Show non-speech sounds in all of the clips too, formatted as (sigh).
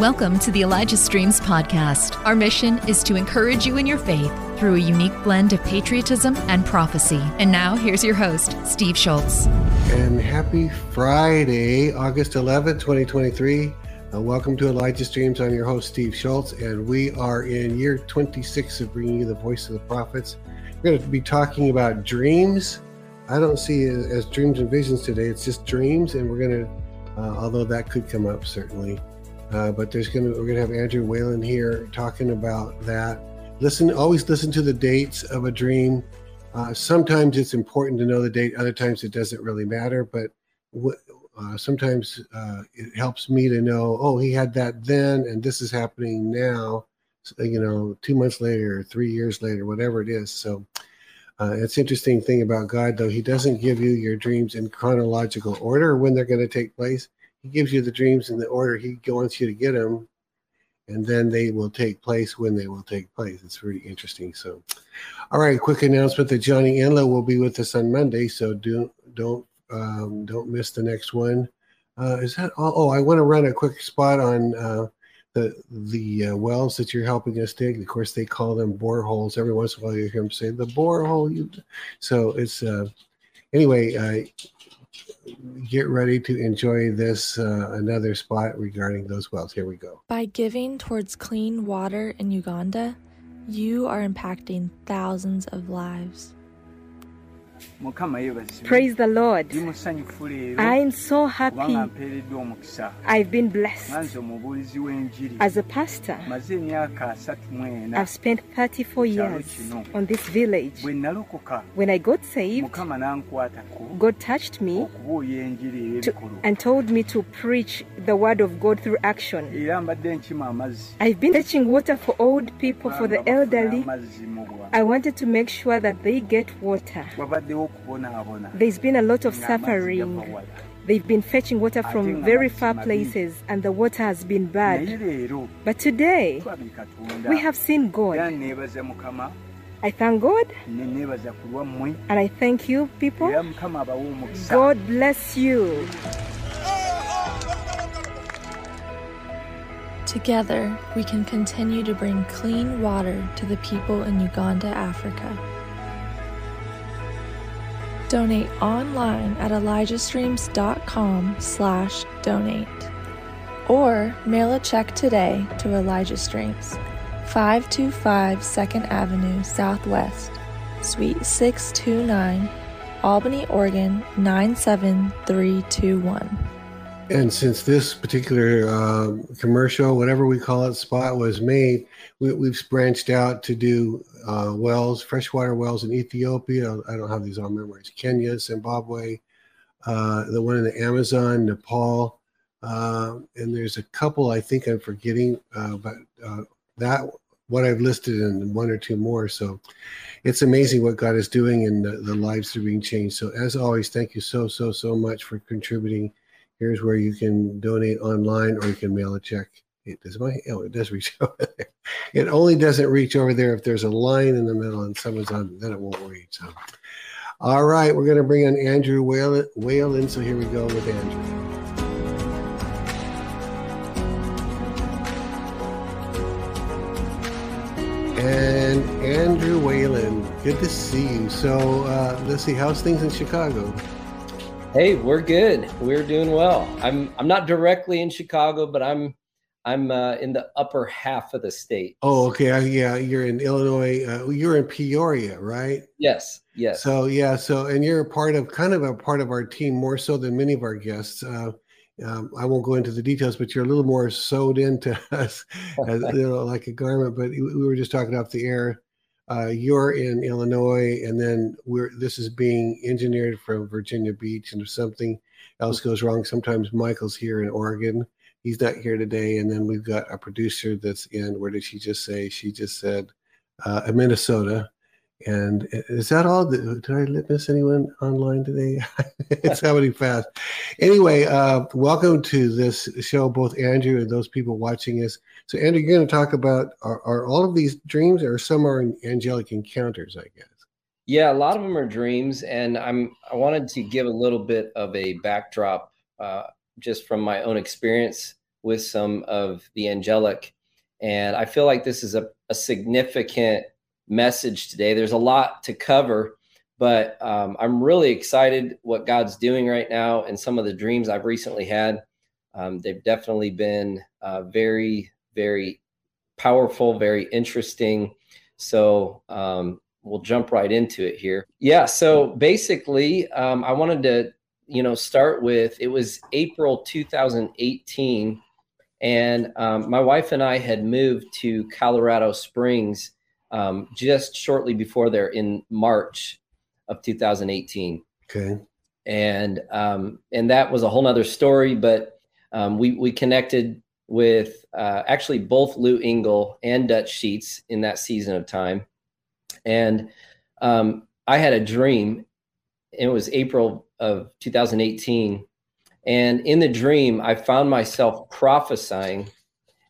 Welcome to the Elijah Streams podcast. Our mission is to encourage you in your faith through a unique blend of patriotism and prophecy. And now, here's your host, Steve Shultz. And happy Friday, August 11th, 2023. Uh, welcome to Elijah Streams. I'm your host, Steve Shultz, and we are in year 26 of bringing you the voice of the prophets. We're going to be talking about dreams. I don't see it as dreams and visions today, it's just dreams, and we're going to, uh, although that could come up certainly. Uh, but there's gonna we're gonna have Andrew Whalen here talking about that. Listen, always listen to the dates of a dream. Uh, sometimes it's important to know the date. Other times it doesn't really matter. But uh, sometimes uh, it helps me to know. Oh, he had that then, and this is happening now. So, you know, two months later, three years later, whatever it is. So. Uh, it's interesting thing about God, though. He doesn't give you your dreams in chronological order when they're going to take place he gives you the dreams in the order he wants you to get them and then they will take place when they will take place. It's really interesting. So all right quick announcement that johnny enlow will be with us on monday so do don't um, don't miss the next one. Uh, is that all? oh i want to run a quick spot on uh, the the uh, wells that you're helping us dig. Of course they call them boreholes. Every once in a while you hear them say the borehole you so it's uh anyway uh, get ready to enjoy this uh, another spot regarding those wells. Here we go. By giving towards clean water in Uganda, you are impacting thousands of lives. Praise the Lord. I'm so happy. I've been blessed. As a pastor, I've spent 34 years on this village. When I got saved, God touched me to, and told me to preach the word of God through action. I've been fetching water for old people, for the elderly. I wanted to make sure that they get water. There's been a lot of suffering. They've been fetching water from very far places and the water has been bad. But today, we have seen God. I thank God and I thank you, people. God bless you. Together, we can continue to bring clean water to the people in Uganda, Africa. Donate online at elijahstreams.com slash donate. Or mail a check today to Elijah Streams, 525 2nd Avenue Southwest, Suite 629, Albany, Oregon 97321. And since this particular uh, commercial, whatever we call it, spot was made, we, have branched out to do uh, wells, freshwater wells in Ethiopia. I don't have these on memorized. Kenya, Zimbabwe, uh, the one in the Amazon, Nepal, uh, and there's a couple I think I'm forgetting, uh, but uh, that what I've listed and one or two more. So it's amazing what God is doing and the, the lives are being changed. So as always, thank you so so so much for contributing Here's where you can donate online or you can mail a check. It does my oh, it does reach (laughs) over there. It only doesn't reach over there if there's a line in the middle and someone's on, then it won't reach. So, all right, we're going to bring in Andrew Whalen. Whalen. So here we go with Andrew. And Andrew Whalen, good to see you. So uh, let's see, how's things in Chicago? Hey, we're good. We're doing well. I'm I'm not directly in Chicago, but I'm I'm uh, in the upper half of the state. Oh, okay. Yeah, you're in Illinois. Uh, you're in Peoria, right? Yes. Yes. So yeah. So and you're a part of kind of a part of our team more so than many of our guests. Uh, um, I won't go into the details, but you're a little more sewed into (laughs) us, as, you know, like a garment. But we were just talking off the air uh, you're in Illinois, and then we're this is being engineered from Virginia Beach, and if something else goes wrong, sometimes Michael's here in Oregon. He's not here today, and then we've got a producer that's in. Where did she just say? She just said uh, Minnesota, and is that all? Did I miss anyone online today? (laughs) it's happening fast. Anyway, uh, welcome to this show, both Andrew and those people watching us. So, Andrew, you're going to talk about are, are all of these dreams, or some are angelic encounters? I guess. Yeah, a lot of them are dreams, and I'm I wanted to give a little bit of a backdrop, uh, just from my own experience with some of the angelic. And I feel like this is a, a significant message today. There's a lot to cover, but um, I'm really excited what God's doing right now and some of the dreams I've recently had. Um, they've definitely been uh, very, very powerful, very interesting. So um, we'll jump right into it here. Yeah. So basically, um, I wanted to, you know, start with it was April 2018, and um, my wife and I had moved to Colorado Springs um, just shortly before there in March of 2018. Okay. And um, and that was a whole nother story, but um, we we connected with uh, actually both Lou Engle and Dutch Sheets in that season of time. And um, I had a dream. And It was April of 2018. And in the dream, I found myself prophesying.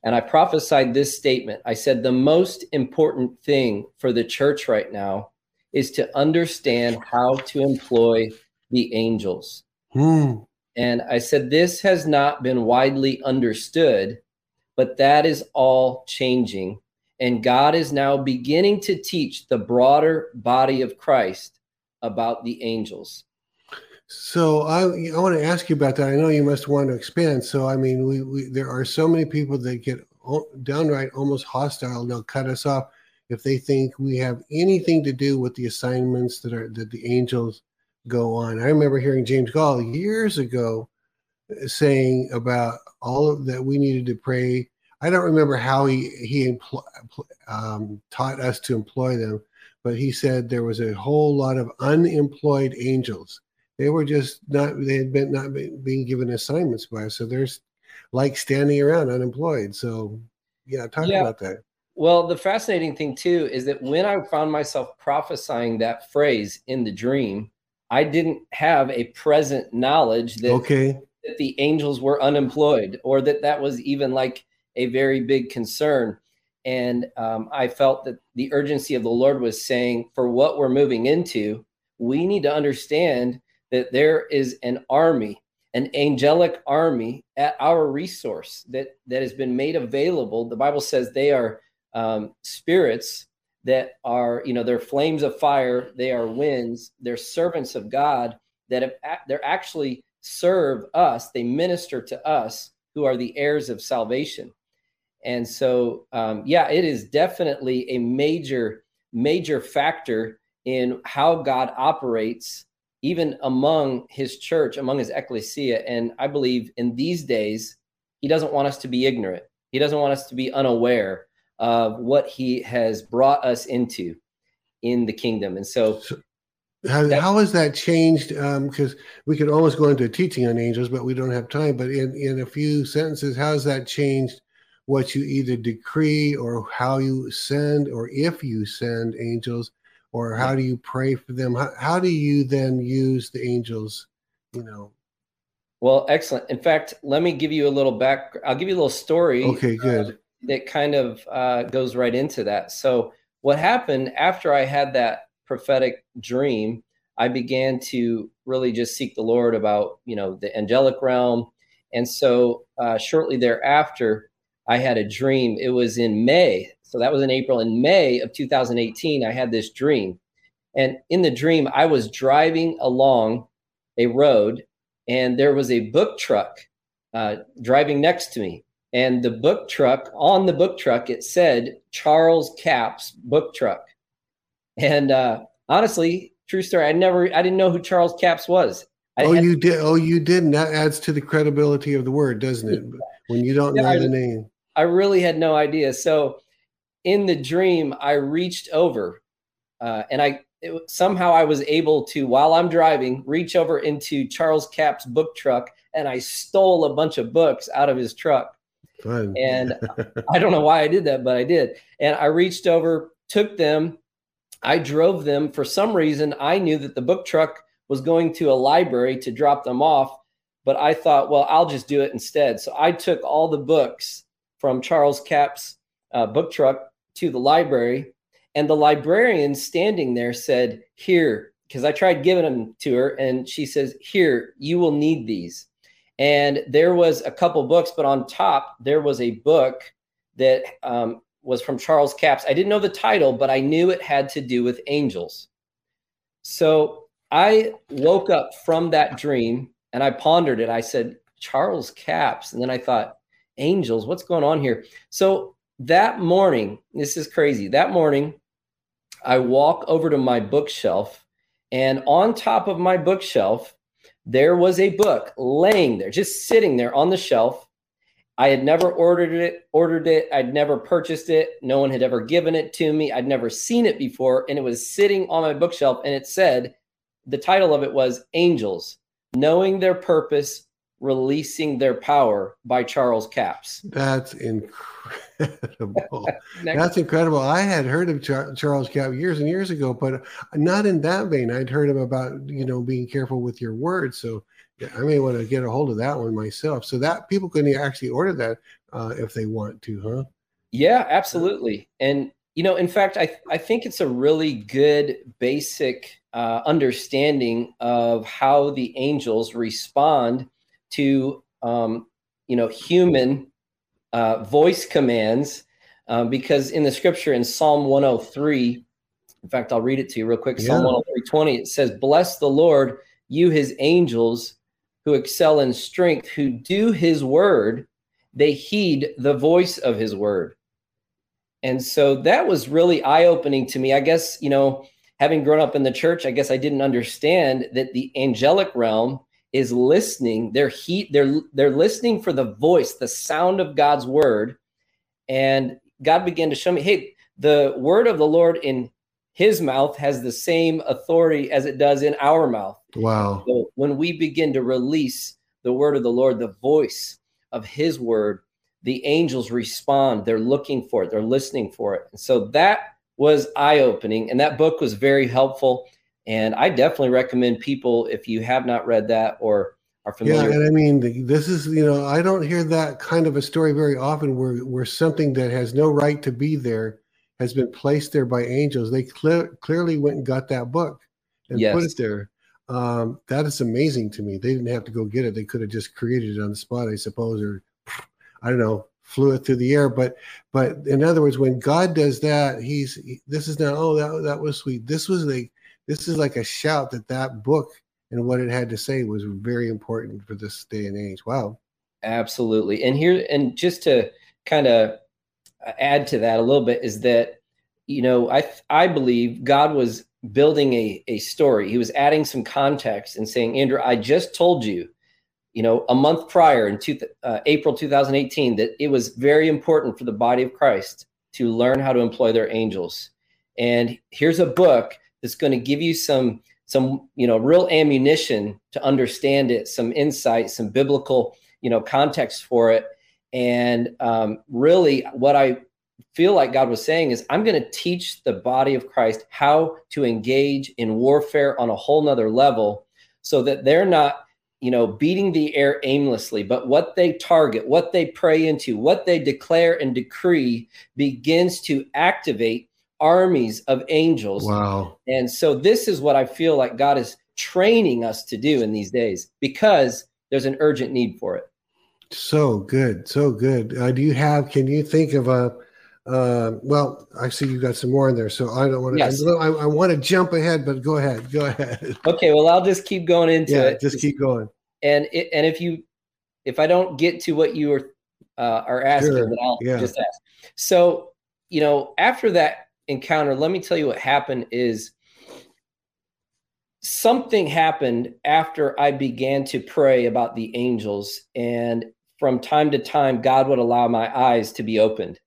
And I prophesied this statement I said, The most important thing for the church right now is to understand how to employ the angels. Hmm. And I said, This has not been widely understood, but that is all changing. And God is now beginning to teach the broader body of Christ about the angels. So I, I want to ask you about that. I know you must want to expand. So I mean, we, we there are so many people that get downright almost hostile. They'll cut us off if they think we have anything to do with the assignments that are that the angels go on. I remember hearing James Goll years ago uh, saying about all of that we needed to pray. I don't remember how he he empl- um, taught us to employ them, but he said there was a whole lot of unemployed angels. They were just not they had been not being given assignments by us, so there's like standing around unemployed. So yeah, talk yeah. about that. Well, the fascinating thing too is that when I found myself prophesying that phrase in the dream, I didn't have a present knowledge that, okay. that the angels were unemployed or that that was even like a very big concern. And um, I felt that the urgency of the Lord was saying, for what we're moving into, we need to understand that there is an army, an angelic army at our resource that, that has been made available. The Bible says they are um, spirits that are, you know, they're flames of fire, they are winds, they're servants of God that have, they're actually serve us, they minister to us who are the heirs of salvation. And so, um, yeah, it is definitely a major, major factor in how God operates, even among his church, among his ecclesia. And I believe in these days, he doesn't want us to be ignorant, he doesn't want us to be unaware of what he has brought us into in the kingdom. And so, so how, how has that changed? Because um, we could almost go into teaching on angels, but we don't have time. But in, in a few sentences, how has that changed what you either decree or how you send or if you send angels or how do you pray for them? How, how do you then use the angels, you know? Well, excellent. In fact, let me give you a little back. I'll give you a little story. Okay, good. Uh, that kind of uh, goes right into that. So, what happened after I had that prophetic dream, I began to really just seek the Lord about, you know, the angelic realm. And so, uh, shortly thereafter, I had a dream. It was in May. So, that was in April. In May of 2018, I had this dream. And in the dream, I was driving along a road and there was a book truck uh, driving next to me. And the book truck on the book truck it said charles capps book truck. And uh, honestly true story i never i didn't know who charles capps was. I oh you did oh you did and that adds to the credibility of the word doesn't it? When you don't know I, the name. I really had no idea. So in the dream i reached over uh, and i it, somehow i was able to while i'm driving reach over into charles capps book truck and i stole a bunch of books out of his truck Fun. And (laughs) I don't know why I did that, but I did. And I reached over, took them. I drove them. For some reason, I knew that the book truck was going to a library to drop them off. But I thought, well, I'll just do it instead. So I took all the books from Charles Capps' uh, book truck to the library. And the librarian standing there said, Here, because I tried giving them to her. And she says, Here, you will need these. And there was a couple books, but on top there was a book that um, was from Charles Capps. I didn't know the title, but I knew it had to do with angels. So I woke up from that dream and I pondered it. I said, Charles Capps. And then I thought, angels, what's going on here? So that morning, this is crazy. That morning, I walk over to my bookshelf, and on top of my bookshelf, there was a book laying there, just sitting there on the shelf. I had never ordered it, ordered it. I'd never purchased it. No one had ever given it to me. I'd never seen it before. And it was sitting on my bookshelf. And it said, the title of it was Angels, Knowing Their Purpose, Releasing Their Power by Charles Capps. That's incredible. (laughs) That's incredible. I had heard of Char- Charles Capps years and years ago, but not in that vein. I'd heard him about, you know, being careful with your words. So yeah, I may want to get a hold of that one myself. So that people can actually order that uh, if they want to, huh? Yeah, absolutely. And you know, in fact, I I think it's a really good basic uh, understanding of how the angels respond to um, you know human uh, voice commands, um, because in the scripture in Psalm 103, in fact, I'll read it to you real quick. Yeah. Psalm 103, 20, it says, "Bless the Lord, you His angels." who excel in strength, who do his word, they heed the voice of his word. And so that was really eye opening to me. I guess, you know, having grown up in the church, I guess I didn't understand that the angelic realm is listening. They're heat, they're they're listening for the voice, the sound of God's word. And God began to show me, hey, the word of the Lord in his mouth has the same authority as it does in our mouth. Wow. So when we begin to release the word of the Lord, the voice of his word, the angels respond. They're looking for it, they're listening for it. And so that was eye opening. And that book was very helpful. And I definitely recommend people, if you have not read that or are familiar. Yeah, and I mean, this is you know, I don't hear that kind of a story very often, where where something that has no right to be there has been placed there by angels. They clear, clearly went and got that book and yes. put it there. Um, that is amazing to me. They didn't have to go get it. They could have just created it on the spot, I suppose, or I don't know, flew it through the air. But but in other words, when God does that, He's he, this is now. Oh, that that was sweet. This was like this is like a shout that that book and what it had to say was very important for this day and age. Wow. Absolutely. And here and just to kind of add to that a little bit is that you know I I believe God was building a a story. He was adding some context and saying, Andrew, I just told you, you know, a month prior in two, uh, April 2018 that it was very important for the body of Christ to learn how to employ their angels. And here's a book that's going to give you some some you know real ammunition to understand it, some insight, some biblical you know context for it. And um, really, what I feel like God was saying is, I'm going to teach the body of Christ how to engage in warfare on a whole nother level so that they're not, you know, beating the air aimlessly, but what they target, what they pray into, what they declare and decree begins to activate armies of angels. Wow. And so this is what I feel like God is training us to do in these days because there's an urgent need for it. So good, so good. Uh, do you have? Can you think of a? Uh, well, I see you got some more in there, so I don't want to. Yes. I, I, want to jump ahead, but go ahead, go ahead. (laughs) Okay, well, I'll just keep going into yeah, it. Just keep going. And it, and if you, if I don't get to what you are uh, are asking, sure. then I'll yeah. just ask. So, you know, after that encounter, let me tell you what happened. Is something happened after I began to pray about the angels, and from time to time, God would allow my eyes to be opened,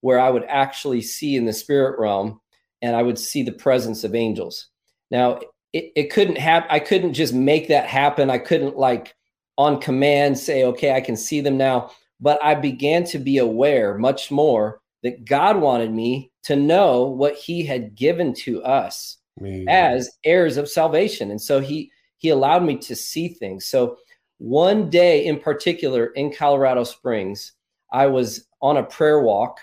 where I would actually see in the spirit realm and I would see the presence of angels. Now, it, it couldn't happen. I couldn't just make that happen. I couldn't, like, on command say, okay, I can see them now. But I began to be aware much more that God wanted me to know what He had given to us as heirs of salvation. And so He, he allowed me to see things. So one day in particular in Colorado Springs, I was on a prayer walk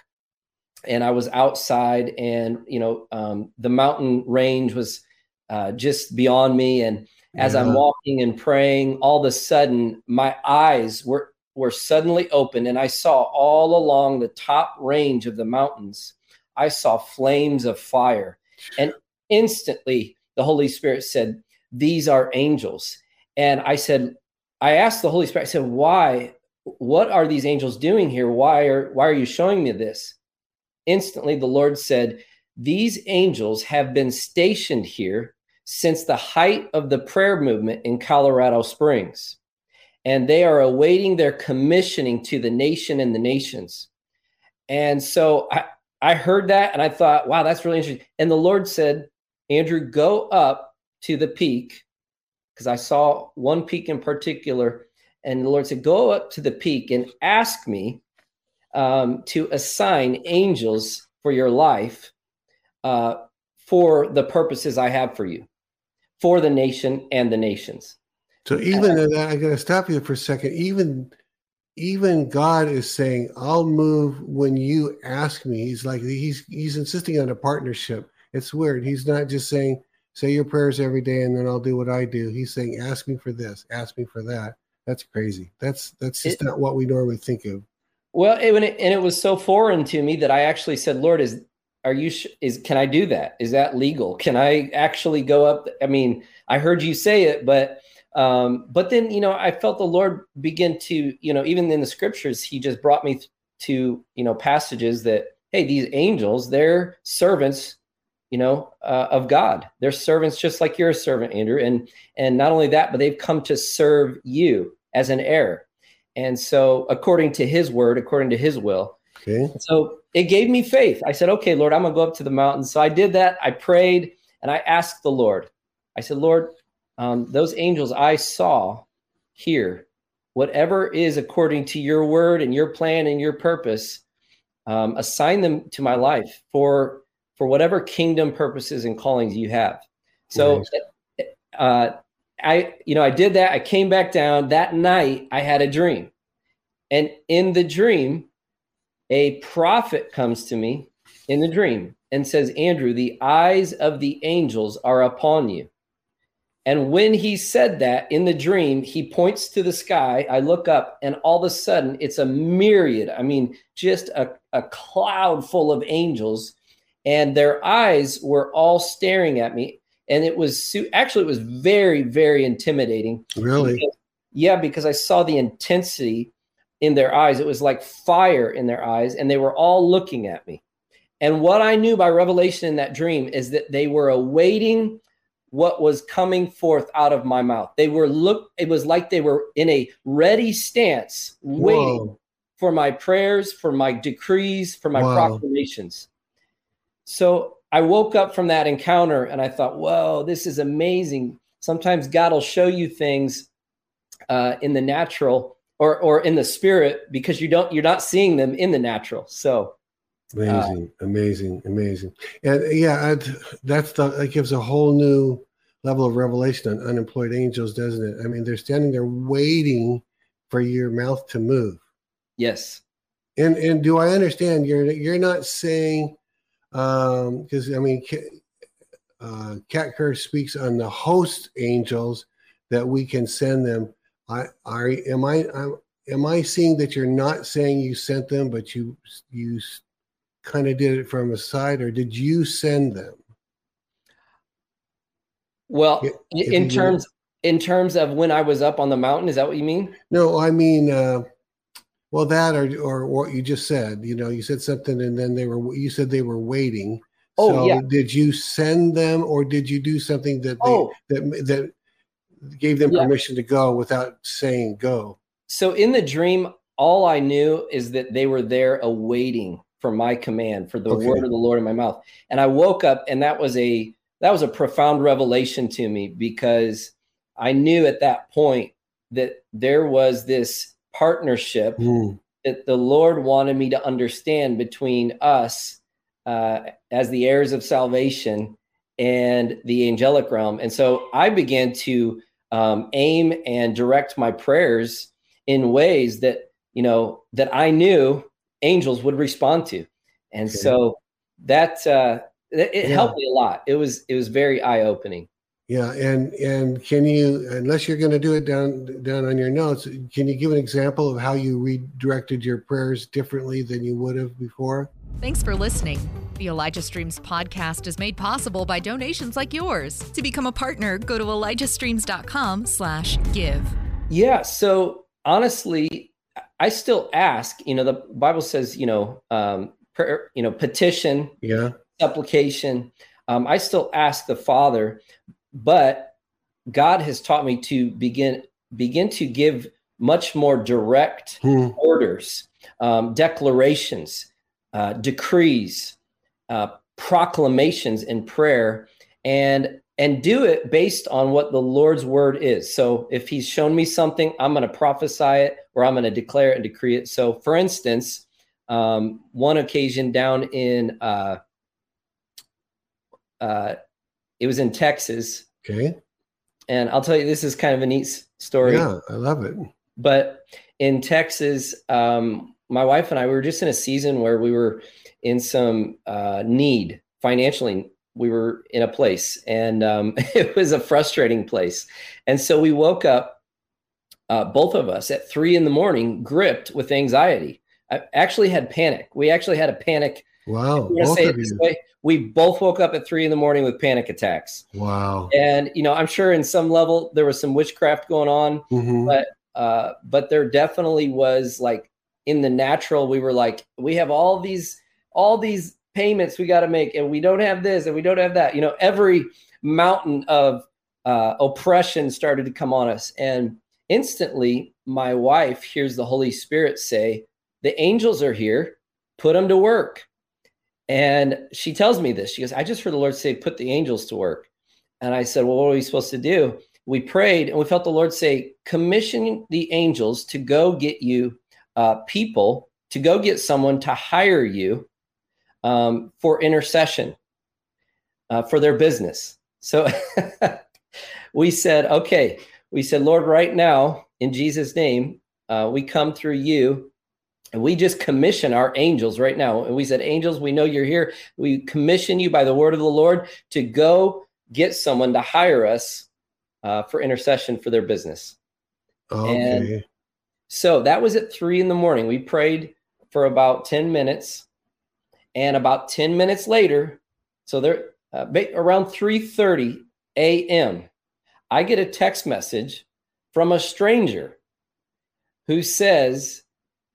and I was outside, and you know, um, the mountain range was uh, just beyond me, and as yeah. I'm walking and praying, all of a sudden my eyes were were suddenly open and I saw all along the top range of the mountains, I saw flames of fire. And instantly the Holy Spirit said, These are angels. And I said, I asked the Holy Spirit, I said, Why? What are these angels doing here? Why are why are you showing me this? Instantly the Lord said, These angels have been stationed here since the height of the prayer movement in Colorado Springs. And they are awaiting their commissioning to the nation and the nations. And so I, I heard that and I thought, wow, that's really interesting. And the Lord said, Andrew, go up to the peak, because I saw one peak in particular. And the Lord said, go up to the peak and ask me um, to assign angels for your life uh, for the purposes I have for you for the nation and the nations. So even uh, I got to stop you for a second. Even even God is saying, "I'll move when you ask me." He's like he's he's insisting on a partnership. It's weird. He's not just saying, "Say your prayers every day, and then I'll do what I do." He's saying, "Ask me for this, ask me for that." That's crazy. That's that's just it, not what we normally think of. Well, it, and it was so foreign to me that I actually said, "Lord, is are you sh- is can i do that is that legal can i actually go up i mean i heard you say it but um but then you know i felt the lord begin to you know even in the scriptures he just brought me to you know passages that hey these angels they're servants you know uh, of god they're servants just like you're a servant andrew and and not only that but they've come to serve you as an heir and so according to his word according to his will okay so it gave me faith. I said, okay, Lord, I'm going to go up to the mountain. So I did that. I prayed and I asked the Lord, I said, Lord, um, those angels I saw here, whatever is according to your word and your plan and your purpose, um, assign them to my life for for whatever kingdom purposes and callings you have. So, uh, I you know I did that. I came back down that night. I had a dream, and in the dream, a prophet comes to me in the dream and says, Andrew, the eyes of the angels are upon you. And when he said that in the dream, he points to the sky. I look up, and all of a sudden, it's a myriad. I mean, just a, a cloud full of angels. And their eyes were all staring at me. And it was actually, it was very, very intimidating. Really? Yeah, because I saw the intensity in their eyes. It was like fire in their eyes, and they were all looking at me. And what I knew by revelation in that dream is that they were awaiting what was coming forth out of my mouth. They were look it was like they were in a ready stance waiting Whoa. for my prayers, for my decrees, for my proclamations. So I woke up from that encounter and I thought, "Whoa, this is amazing." Sometimes God will show you things uh, in the natural or or in the spirit because you don't you're not seeing them in the natural so amazing uh, amazing amazing and yeah I'd, that's the that gives a whole new level of revelation on unemployed angels doesn't it? I mean they're standing there waiting for your mouth to move. Yes. And and do i understand you're you're not saying um because i mean uh kat kerr speaks on the host angels that we can send them. I are am I am am I seeing that you're not saying you sent them, but you you kind of did it from a side, or did you send them? Well, if in terms in terms of when I was up on the mountain, is that what you mean? No, I mean, uh, well, that or or what you just said. You know, you said something, and then they were you said they were waiting. Oh, so yeah. Did you send them, or did you do something that they oh. that that gave them yeah. permission to go without saying go. So in the dream, all I knew is that they were there awaiting for my command, for the okay. word of the Lord in my mouth. And I woke up and that was a that was a profound revelation to me because I knew at that point that there was this partnership mm. that the Lord wanted me to understand between us uh, as the heirs of salvation and the angelic realm. And so I began to um, aim and direct my prayers in ways that you know that I knew angels would respond to, and okay. so that uh, it, it yeah. helped me a lot. It was it was very eye opening. Yeah, and and can you, unless you're going to do it down down on your notes, can you give an example of how you redirected your prayers differently than you would have before? Thanks for listening. The Elijah Streams podcast is made possible by donations like yours. To become a partner, go to elijahstreams.com/slash/give. Yeah. So honestly, I still ask. You know, the Bible says, you know, um, prayer, you know, petition, yeah, supplication. Um, I still ask the Father but God has taught me to begin begin to give much more direct hmm. orders, um, declarations, uh, decrees, uh, proclamations in prayer, and and do it based on what the Lord's word is. So if He's shown me something, I'm going to prophesy it or I'm going to declare it and decree it. So, for instance, um, one occasion down in uh, uh, it was in Texas. Okay. And I'll tell you, this is kind of a neat story. Yeah, I love it. But in Texas, um, my wife and I we were just in a season where we were in some uh, need financially. We were in a place, and um, (laughs) it was a frustrating place. And so we woke up, uh, both of us, at three in the morning, gripped with anxiety. I actually had panic. We actually had a panic. Wow. Both of you. Way we both woke up at three in the morning with panic attacks. Wow. And you know, I'm sure in some level there was some witchcraft going on, mm-hmm. but uh, but there definitely was like in the natural, we were like, we have all these all these payments we got to make, and we don't have this, and we don't have that. You know, every mountain of uh, oppression started to come on us, and instantly, my wife hears the Holy Spirit say, "The angels are here. Put them to work." And she tells me this. She goes, I just heard the Lord say, put the angels to work. And I said, Well, what are we supposed to do? We prayed and we felt the Lord say, commission the angels to go get you uh, people, to go get someone to hire you um, for intercession uh, for their business. So (laughs) we said, Okay, we said, Lord, right now, in Jesus' name, uh, we come through you and we just commission our angels right now. And we said, Angels, we know you're here. We commission you by the word of the Lord to go get someone to hire us uh, for intercession for their business. Okay. And so that was at three in the morning. We prayed for about 10 minutes. And about 10 minutes later, so there uh, around 3:30 a.m., I get a text message from a stranger who says,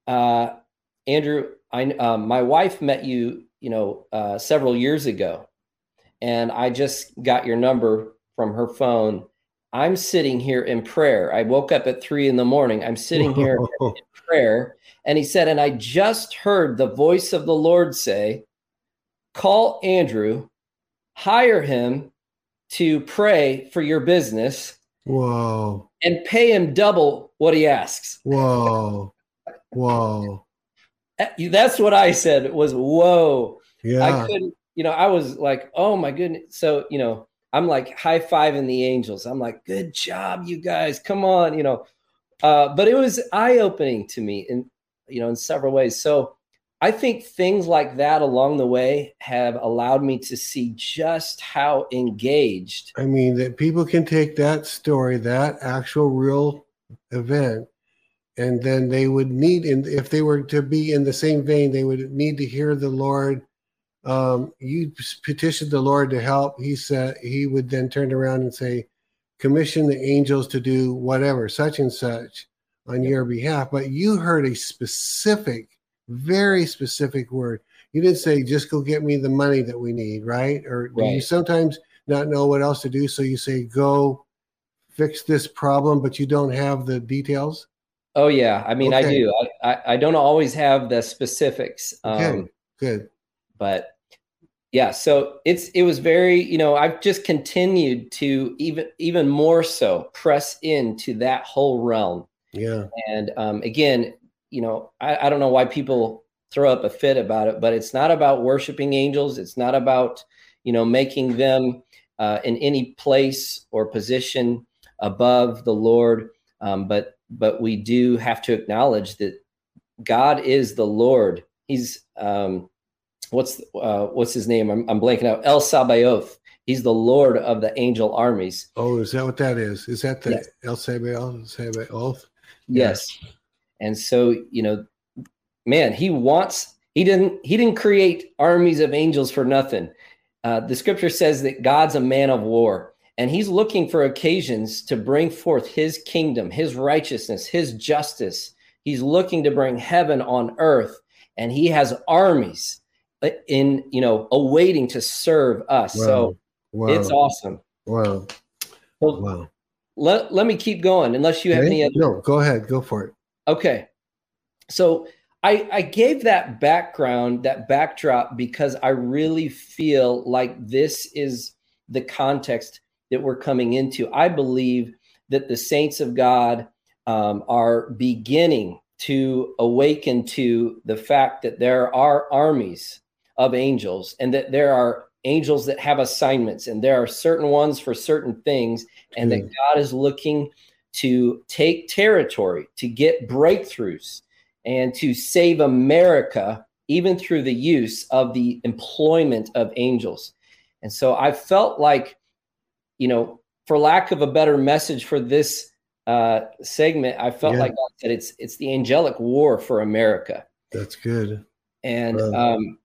uh, Andrew, I, um, my wife met you, you know, uh, several years ago, and I just got your number from her phone. I'm sitting here in prayer. I woke up at three in the morning. I'm sitting here (laughs) in prayer. And he said, and I just heard the voice of the Lord say, call Andrew, hire him to pray for your business. Whoa. And pay him double what he asks. Whoa. Whoa. That's what I said was whoa. Yeah. I couldn't, you know, I was like, oh my goodness. So, you know, I'm like high fiving the angels. I'm like, good job, you guys. Come on, you know. Uh, but it was eye opening to me in, you know, in several ways. So I think things like that along the way have allowed me to see just how engaged. I mean, that people can take that story, that actual real event, and then they would need and if they were to be in the same vein they would need to hear the lord um, you petitioned the lord to help he said he would then turn around and say commission the angels to do whatever such and such on your behalf but you heard a specific very specific word you didn't say just go get me the money that we need right or right. do you sometimes not know what else to do so you say go fix this problem but you don't have the details Oh yeah, I mean, okay. I do. I, I, I don't always have the specifics. Um, okay, good. But yeah, so it's it was very you know I've just continued to even even more so press into that whole realm. Yeah. And um, again, you know, I, I don't know why people throw up a fit about it, but it's not about worshiping angels. It's not about you know making them uh, in any place or position above the Lord. Um, but but we do have to acknowledge that God is the Lord. He's um, what's uh, what's his name? I'm, I'm blanking out. El Sabaoth. He's the Lord of the angel armies. Oh, is that what that is? Is that the yes. El Sabaoth? oath? Yes. And so, you know, man, he wants he didn't he didn't create armies of angels for nothing. Uh, the scripture says that God's a man of war, and he's looking for occasions to bring forth his kingdom, his righteousness, his justice. He's looking to bring heaven on earth, and he has armies uh, in you know awaiting to serve us. Wow. So Wow. It's awesome. Wow. Well, wow. Let, let me keep going unless you have okay. any other. No, go ahead. Go for it. Okay. So I, I gave that background, that backdrop, because I really feel like this is the context that we're coming into. I believe that the saints of God um, are beginning to awaken to the fact that there are armies of angels and that there are angels that have assignments and there are certain ones for certain things and that god is looking to take territory to get breakthroughs and to save america even through the use of the employment of angels. And so i felt like you know for lack of a better message for this uh, segment i felt yeah. like God said it's it's the angelic war for america. That's good. And um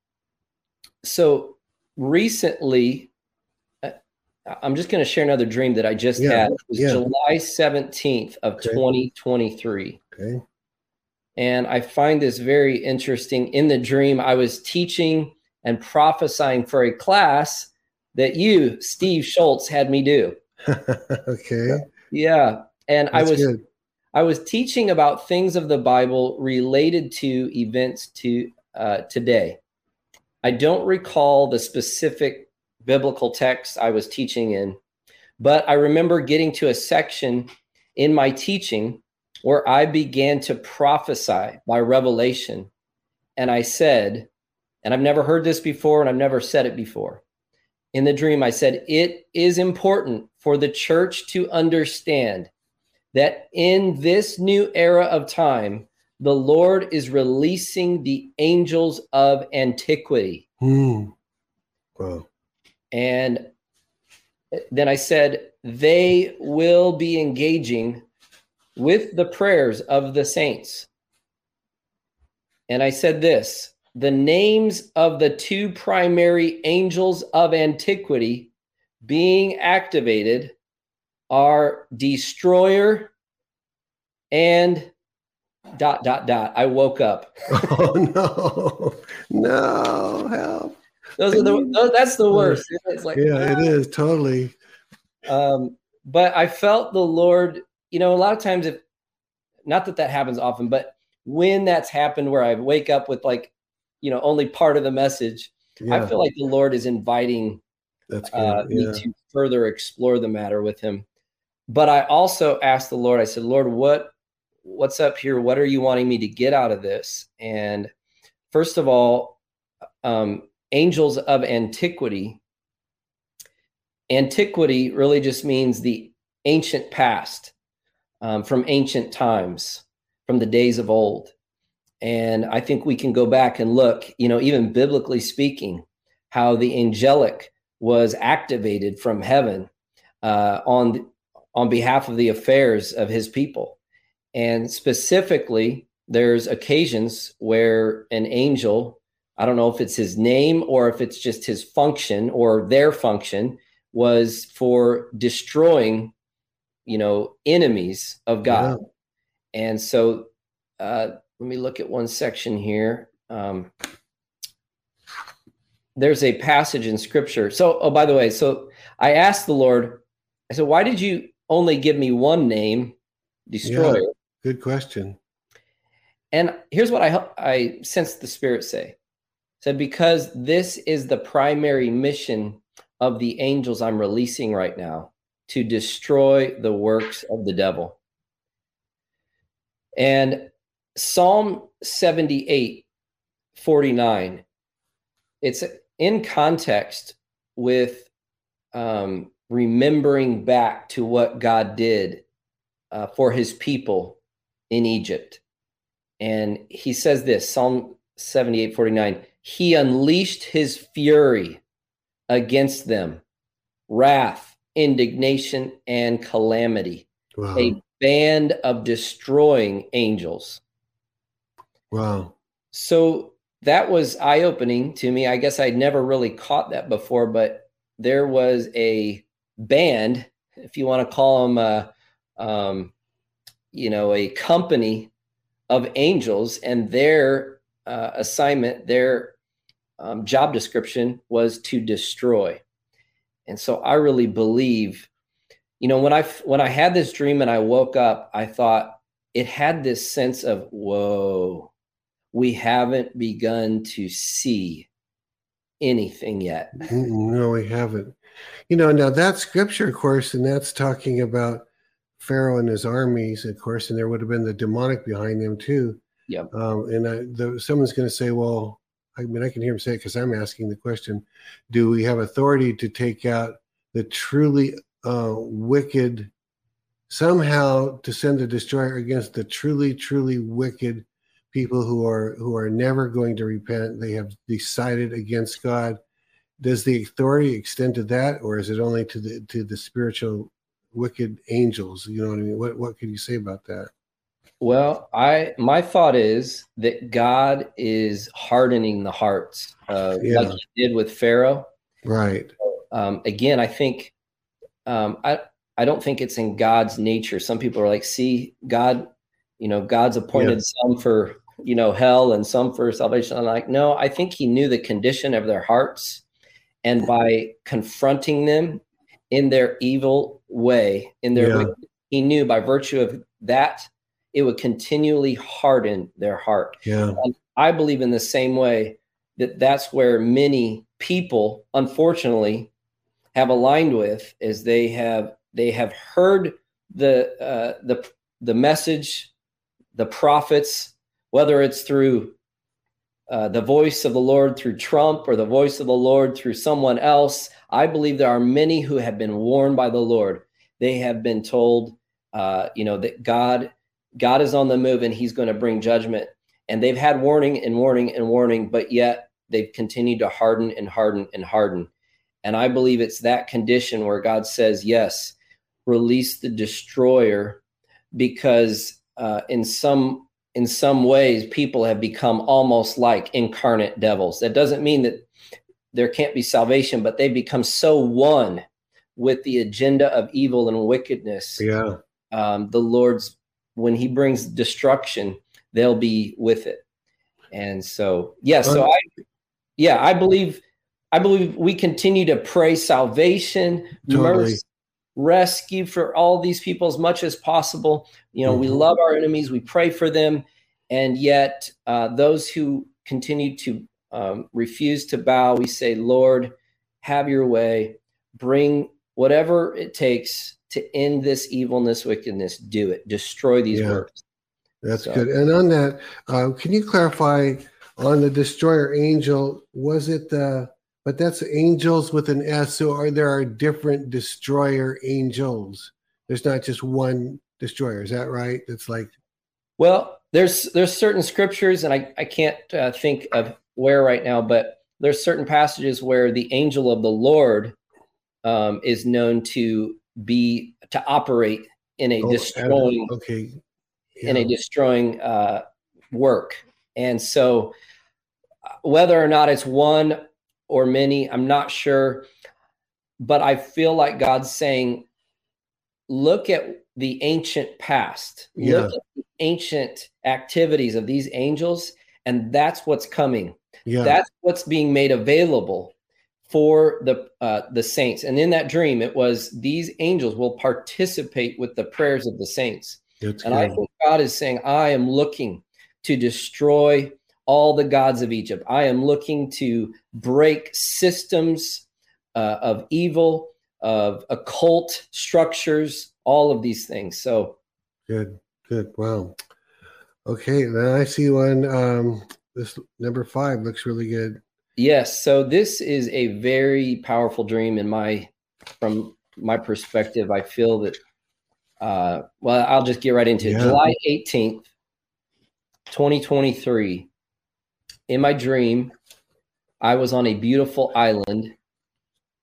so recently, I'm just going to share another dream that I just yeah, had. It was yeah. July 17th of okay. 2023. Okay. And I find this very interesting. In the dream, I was teaching and prophesying for a class that you, Steve Shultz, had me do. (laughs) okay. Yeah. And That's I was good. I was teaching about things of the Bible related to events to uh, today. I don't recall the specific biblical text I was teaching in, but I remember getting to a section in my teaching where I began to prophesy by revelation. And I said, and I've never heard this before and I've never said it before. In the dream, I said, it is important for the church to understand that in this new era of time, the Lord is releasing the angels of antiquity. Mm. Wow. And then I said, they will be engaging with the prayers of the saints. And I said this the names of the two primary angels of antiquity being activated are destroyer and dot dot dot. I woke up. (laughs) oh no, no, help! Those are the that's the worst. It's like yeah, ah. it is totally. Um, but I felt the Lord. You know, a lot of times, if not that that happens often, but when that's happened, where I wake up with like, you know, only part of the message, yeah. I feel like the Lord is inviting that's uh, yeah. me to further explore the matter with Him. But I also asked the Lord. I said, Lord, what what's up here? What are you wanting me to get out of this? And first of all, um, angels of antiquity. Antiquity really just means the ancient past, um, from ancient times, from the days of old. And I think we can go back and look, you know, even biblically speaking, how the angelic was activated from heaven uh, on on behalf of the affairs of his people. And specifically, there's occasions where an angel, I don't know if it's his name or if it's just his function or their function, was for destroying, you know, enemies of God. Yeah. And so uh, let me look at one section here. Um, there's a passage in scripture. So, oh, by the way, so I asked the Lord, I said, why did you only give me one name, destroyer? Yeah. Good question. And here's what I I sense the Spirit say. Said because this is the primary mission of the angels I'm releasing right now to destroy the works of the devil. And Psalm 78, 49, it's in context with um, remembering back to what God did uh, for his people in Egypt. And he says this Psalm 78 49 He unleashed his fury against them wrath, indignation, and calamity. Wow. A band of destroying angels. Wow. So that was eye opening to me. I guess I'd never really caught that before, but there was a band, if you want to call them, a, um, you know, a company of angels, and their uh, assignment, their um, job description was to destroy. And so I really believe, you know, when I when I had this dream and I woke up, I thought it had this sense of whoa, we haven't begun to see anything yet. No, we haven't. You know, now that scripture, of course, and that's talking about Pharaoh and his armies, of course, and there would have been the demonic behind them too. Yeah. Um, and I, the, someone's going to say, well, I mean, I can hear him say it because I'm asking the question do we have authority to take out the truly uh, wicked, somehow to send a destroyer against the truly, truly wicked people who are who are never going to repent? They have decided against god. Does the authority extend to that or is it only to the to the spiritual wicked angels? You know what i mean? What what can you say about that well i my thought is that god is hardening the hearts uh, yeah. like he did with pharaoh right um, again i think um, i i don't think it's in god's nature some people are like see god you know god's appointed yeah. some for you know, hell and some for salvation. I'm like, no, I think he knew the condition of their hearts. And by confronting them in their evil way, in their, yeah. he knew by virtue of that, it would continually harden their heart. Yeah. And I believe in the same way that that's where many people, unfortunately, have aligned with, is they have they have heard the uh, the the message, the prophets, whether it's through uh, the voice of the Lord through Trump or the voice of the Lord through someone else. I believe there are many who have been warned by the Lord. They have been told, uh, you know, that God, God is on the move and He's going to bring judgment. And they've had warning and warning and warning, but yet they've continued to harden and harden and harden. And I believe it's that condition where God says, yes, release the destroyer, because uh, in some in some ways people have become almost like incarnate devils. That doesn't mean that there can't be salvation, but they become so one with the agenda of evil and wickedness. Yeah. Um, the Lord's when He brings destruction, they'll be with it. And so, yeah. So I, yeah, I believe, I believe we continue to pray salvation, totally. mercy, rescue for all these people as much as possible. You know, mm-hmm. we love our enemies, we pray for them, and yet uh, those who continue to um, refuse to bow, we say, Lord, have your way, bring whatever it takes to end this evilness, wickedness, do it, destroy these yeah, works. That's so. good. And on that, uh, can you clarify on the destroyer angel? Was it the but that's angels with an S. So are there are different destroyer angels? There's not just one destroyer. Is that right? It's like well, there's there's certain scriptures, and I I can't uh, think of where right now, but there's certain passages where the angel of the Lord um, is known to be to operate in a oh, destroying okay yeah. in a destroying uh, work, and so uh, whether or not it's one or many, I'm not sure. But I feel like God's saying, look at the ancient past, yeah. look at the ancient activities of these angels, and that's what's coming. Yeah. That's what's being made available for the uh, the saints. And in that dream, it was these angels will participate with the prayers of the saints. That's and. I think God is saying, I am looking to destroy all the gods of Egypt. I am looking to break systems uh, of evil, of occult structures, all of these things. So good, good. Wow. Okay, then I see one. Um, this number five looks really good. Yes. So this is a very powerful dream in my, from my perspective. I feel that. Uh, well, I'll just get right into yeah. it. July eighteenth, twenty twenty three in my dream, I was on a beautiful island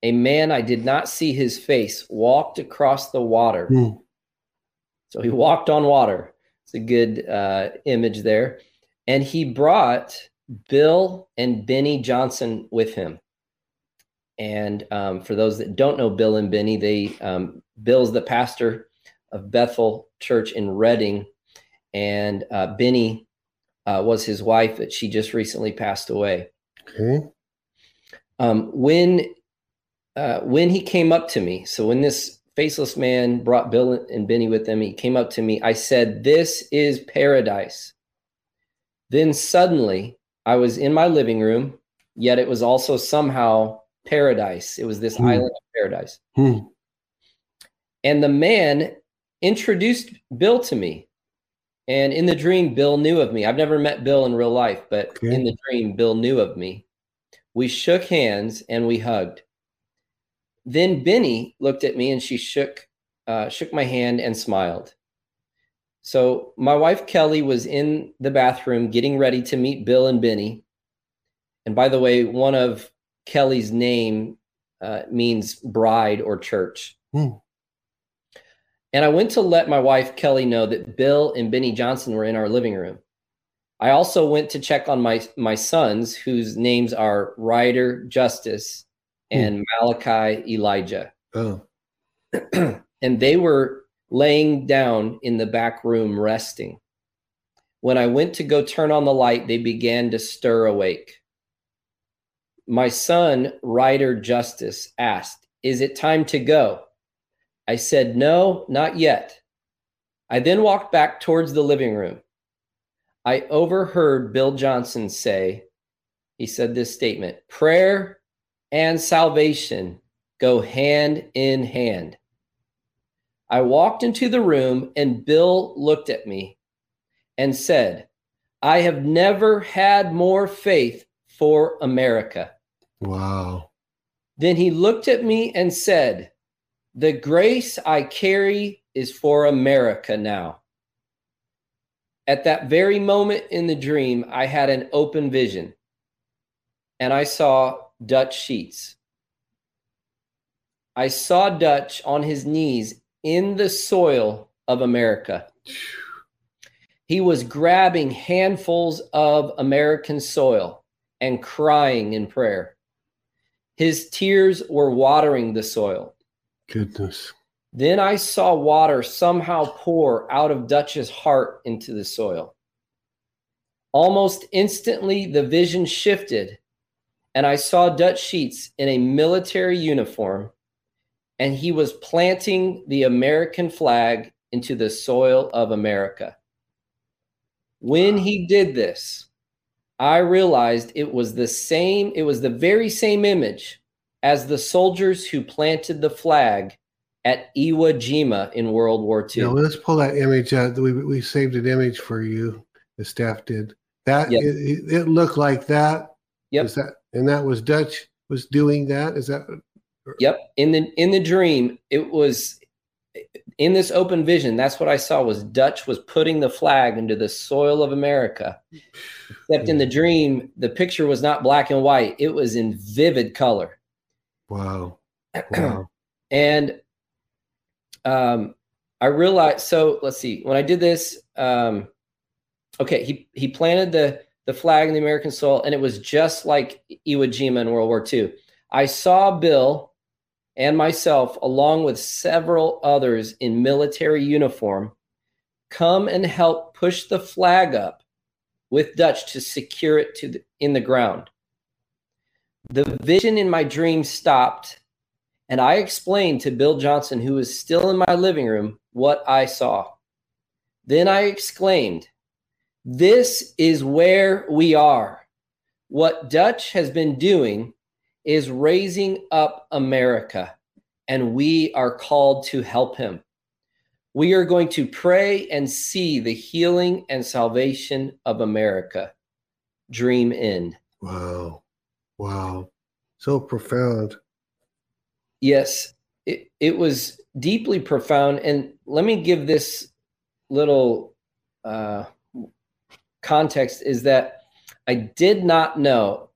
a man I did not see his face walked across the water. Mm. So he walked on water. It's a good uh, image there. And he brought Bill and Beni Johnson with him. And um, for those that don't know Bill and Beni, they um, Bill's the pastor of Bethel Church in Redding, and uh, Beni uh, was his wife that she just recently passed away. Okay. Um, when uh, when he came up to me, so when this faceless man brought Bill and Beni with him, he came up to me. I said, "This is paradise." Then suddenly, I was in my living room, yet it was also somehow paradise. It was this hmm. island of paradise. Hmm. And the man introduced Bill to me. And in the dream, Bill knew of me. I've never met Bill in real life, but okay. in the dream, Bill knew of me. We shook hands and we hugged. Then Beni looked at me and she shook uh, shook my hand and smiled. So my wife Kelly was in the bathroom getting ready to meet Bill and Beni. And by the way, one of Kelly's name uh, means bride or church. Hmm. And I went to let my wife Kelly know that Bill and Beni Johnson were in our living room. I also went to check on my my sons, whose names are Ryder Justice hmm. and hmm. Malachi Elijah. Oh. (clears throat) and they were laying down in the back room resting. When I went to go turn on the light, they began to stir awake. My son, Ryder Justice, asked, Is it time to go? I said, No, not yet. I then walked back towards the living room. I overheard Bill Johnson say, He said this statement prayer and salvation go hand in hand. I walked into the room and Bill looked at me and said, I have never had more faith for America. Wow. Then he looked at me and said, The grace I carry is for America now. At that very moment in the dream, I had an open vision and I saw Dutch Sheets. I saw Dutch on his knees in the soil of America. He was grabbing handfuls of American soil and crying in prayer. His tears were watering the soil. Goodness. Then I saw water somehow pour out of Dutch's heart into the soil. Almost instantly, the vision shifted, and I saw Dutch Sheets in a military uniform, and he was planting the American flag into the soil of America. When he did this, I realized it was the same, it was the very same image as the soldiers who planted the flag at Iwo Jima in World War II. Now let's pull that image out. We, we saved an image for you, the staff did. That yep. it, it, looked like that. Yep. Is that and that was Dutch was doing that? Is that Yep. In the in the dream, it was in this open vision, that's what I saw was Dutch was putting the flag into the soil of America. Except in the dream, the picture was not black and white; it was in vivid color. Wow! (clears throat) wow. and um, I realized. So let's see. When I did this, um, okay, he he planted the the flag in the American soil, and it was just like Iwo Jima in World War II. I saw Bill and myself, along with several others in military uniform, come and help push the flag up with Dutch to secure it to the, in the ground. The vision in my dream stopped, and I explained to Bill Johnson, who was still in my living room, what I saw. Then I exclaimed, This is where we are. What Dutch has been doing is raising up America, and we are called to help him. We are going to pray and see the healing and salvation of America. Dream in. Wow. Wow. So profound. Yes, it, it was deeply profound. And let me give this little uh, context is that I did not know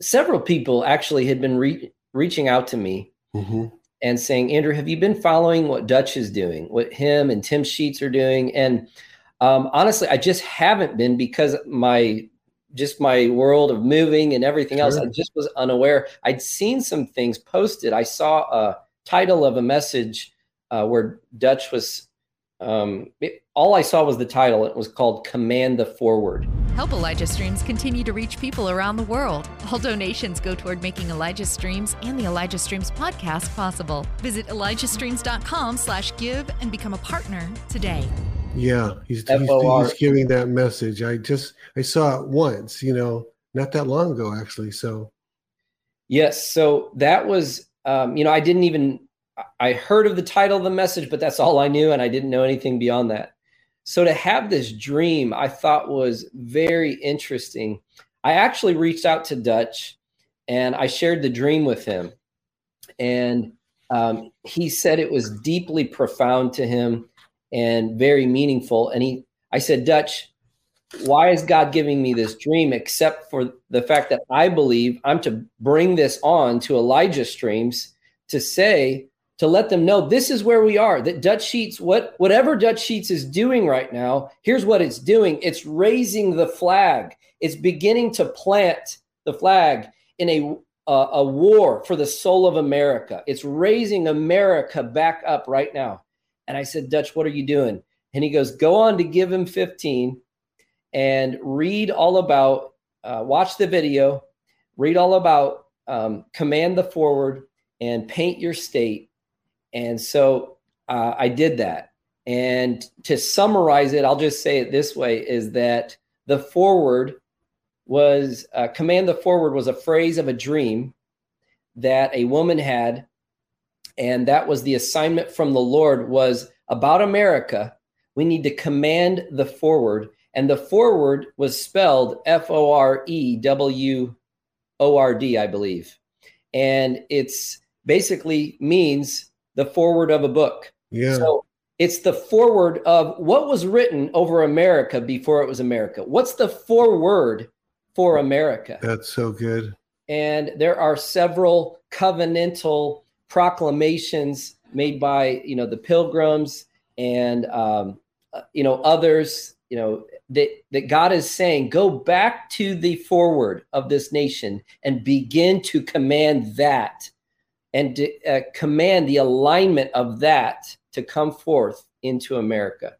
several people actually had been re- reaching out to me mm-hmm. and saying, Andrew, have you been following what Dutch is doing, what him and Tim Sheets are doing? And um, honestly, I just haven't been because my just my world of moving and everything else. I just was unaware. I'd seen some things posted. I saw a title of a message uh, where Dutch was. Um, it, all I saw was the title. It was called "Command the Foreword." Help Elijah Streams continue to reach people around the world. All donations go toward making Elijah Streams and the Elijah Streams podcast possible. Visit ElijahStreams.com slash give and become a partner today. Yeah, he's, he's, he's giving that message. I just I saw it once, you know, not that long ago actually. So yes, so that was um, you know I didn't even I heard of the title of the message, but that's all I knew, and I didn't know anything beyond that. So to have this dream, I thought was very interesting. I actually reached out to Dutch, and I shared the dream with him, and um, he said it was deeply profound to him and very meaningful. And he, I said, Dutch, why is God giving me this dream except for the fact that I believe I'm to bring this on to Elijah streams to say, to let them know this is where we are, that Dutch Sheets, what whatever Dutch Sheets is doing right now, here's what it's doing. It's raising the flag. It's beginning to plant the flag in a uh, a war for the soul of America. It's raising America back up right now. And I said, Dutch, what are you doing? And he goes, go on to give him 15 and read all about, uh, watch the video, read all about um, command the foreword and paint your state. And so uh, I did that. And to summarize it, I'll just say it this way is that the foreword was uh, command the foreword was a phrase of a dream that a woman had and that was the assignment from the Lord was about America. We need to command the foreword, and the foreword was spelled F O R E W O R D, I believe, and it's basically means the foreword of a book. Yeah. So it's the foreword of what was written over America before it was America. What's the foreword for America? That's so good. And there are several covenantal proclamations made by you know the pilgrims and um, uh, you know others you know that that God is saying go back to the foreword of this nation and begin to command that and to, uh, command the alignment of that to come forth into America.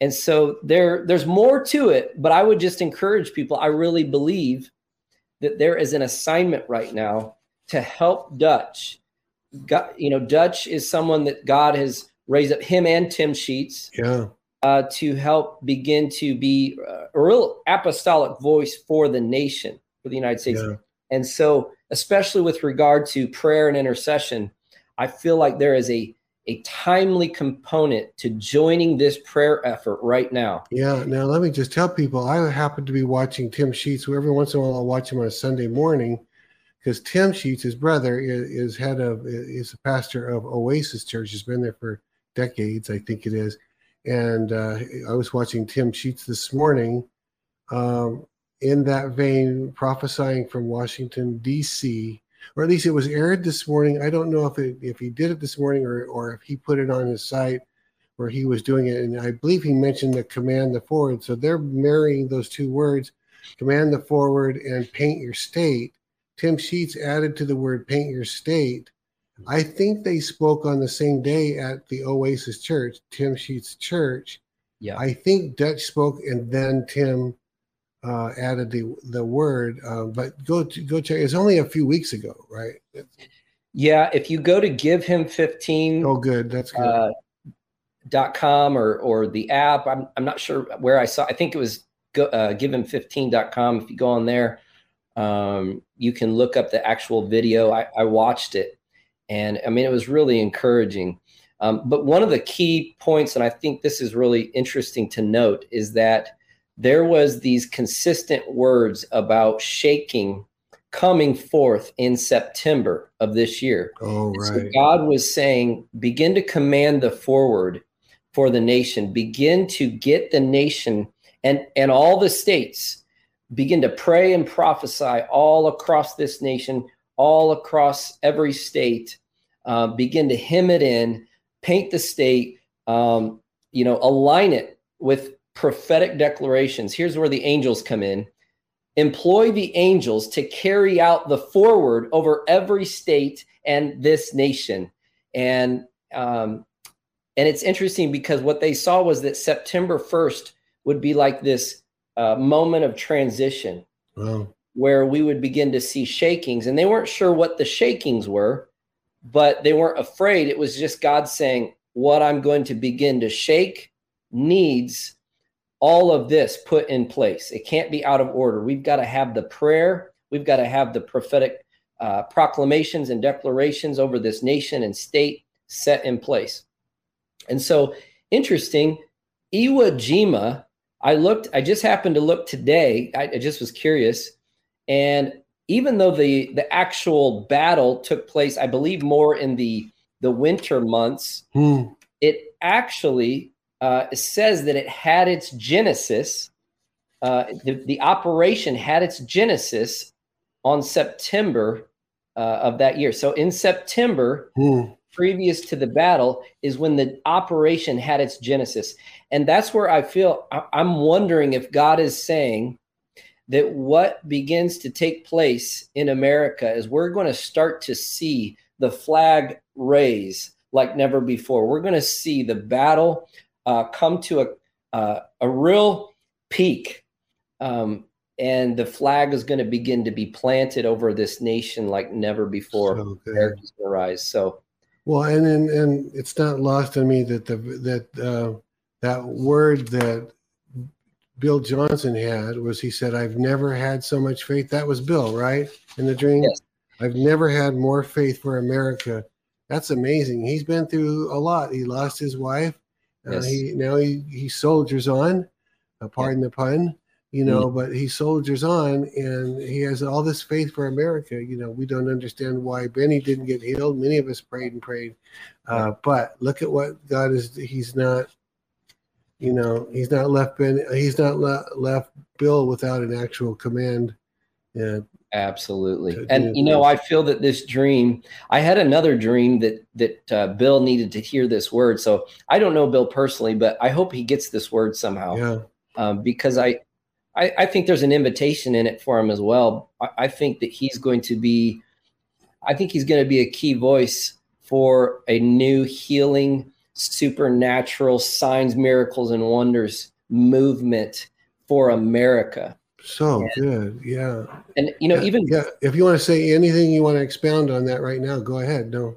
And so there there's more to it, but I would just encourage people I really believe that there is an assignment right now to help Dutch God, you know, Dutch is someone that God has raised up him and Tim Sheets. Yeah. Uh, to help begin to be a real apostolic voice for the nation, for the United States. Yeah. And so, especially with regard to prayer and intercession, I feel like there is a a timely component to joining this prayer effort right now. Yeah. Now, let me just tell people I happen to be watching Tim Sheets. Every once in a while, I'll watch him on a Sunday morning because Tim Sheets, his brother, is, is, head of is a pastor of Oasis Church. He's been there for decades, I think it is. And uh, I was watching Tim Sheets this morning, um, in that vein, prophesying from Washington D.C. Or at least it was aired this morning. I don't know if it, if he did it this morning or or if he put it on his site where he was doing it. And I believe he mentioned the command the foreword. So they're marrying those two words, command the foreword and paint your state Tim Sheets added to the word paint your state. I think they spoke on the same day at the Oasis Church, Tim Sheets Church. Yeah. I think Dutch spoke and then Tim uh, added the the word. Uh, but go to, go check. It's only a few weeks ago, right? Yeah. If you go to give him 15. Oh, good. That's good. Uh, dot com or or the app. I'm I'm not sure where I saw. I think it was go, uh, give him 15.com. If you go on there, um, you can look up the actual video. I, I, watched it, and I mean, it was really encouraging. Um, but one of the key points, and I think this is really interesting to note, is that there was these consistent words about shaking coming forth in September of this year. Oh, right. So God was saying, begin to command the foreword for the nation, begin to get the nation and and all the states begin to pray and prophesy all across this nation, all across every state, uh, begin to hem it in, paint the state, um, you know, align it with prophetic declarations. Here's where the angels come in. Employ the angels to carry out the foreword over every state and this nation. And um, and it's interesting because what they saw was that September 1st would be like this uh, moment of transition wow. where we would begin to see shakings. And they weren't sure what the shakings were, but they weren't afraid. It was just God saying, What I'm going to begin to shake needs all of this put in place. It can't be out of order. We've got to have the prayer, we've got to have the prophetic uh, proclamations and declarations over this nation and state set in place. And so, interesting, Iwo Jima, I looked, I just happened to look today, I, I just was curious. And even though the the actual battle took place, I believe more in the the winter months, hmm. it actually uh, says that it had its genesis. Uh, the, the operation had its genesis on September uh, of that year. So in September, hmm. previous to the battle, is when the operation had its genesis. And that's where I feel I, I'm wondering if God is saying that what begins to take place in America is we're going to start to see the flag raise like never before. We're going to see the battle uh, come to a uh, a real peak, um, and the flag is going to begin to be planted over this nation like never before. So America's going to rise. So, well, and, and and it's not lost on me that the that uh, that word that Bill Johnson had was he said, "I've never had so much faith." That was Bill, right? In the dream, yes. I've never had more faith for America. That's amazing. He's been through a lot. He lost his wife. Uh, he now he he soldiers on, uh, pardon yeah. the pun, you know, mm. but he soldiers on, and he has all this faith for America. You know, we don't understand why Beni didn't get healed. Many of us prayed and prayed, uh, but look at what God is. He's not, you know, he's not left Ben. He's not le- left Bill without an actual command. Yeah, Absolutely. And you know, I feel that this dream, I had another dream that that uh, Bill needed to hear this word. So I don't know Bill personally, but I hope he gets this word somehow. Yeah. Um, because I, I, I think there's an invitation in it for him as well. I, I think that he's going to be, I think he's going to be a key voice for a new healing, supernatural signs, miracles, and wonders movement for America so and, good. Yeah. And, you know, yeah, even. Yeah. If you want to say anything you want to expound on that right now, go ahead. No.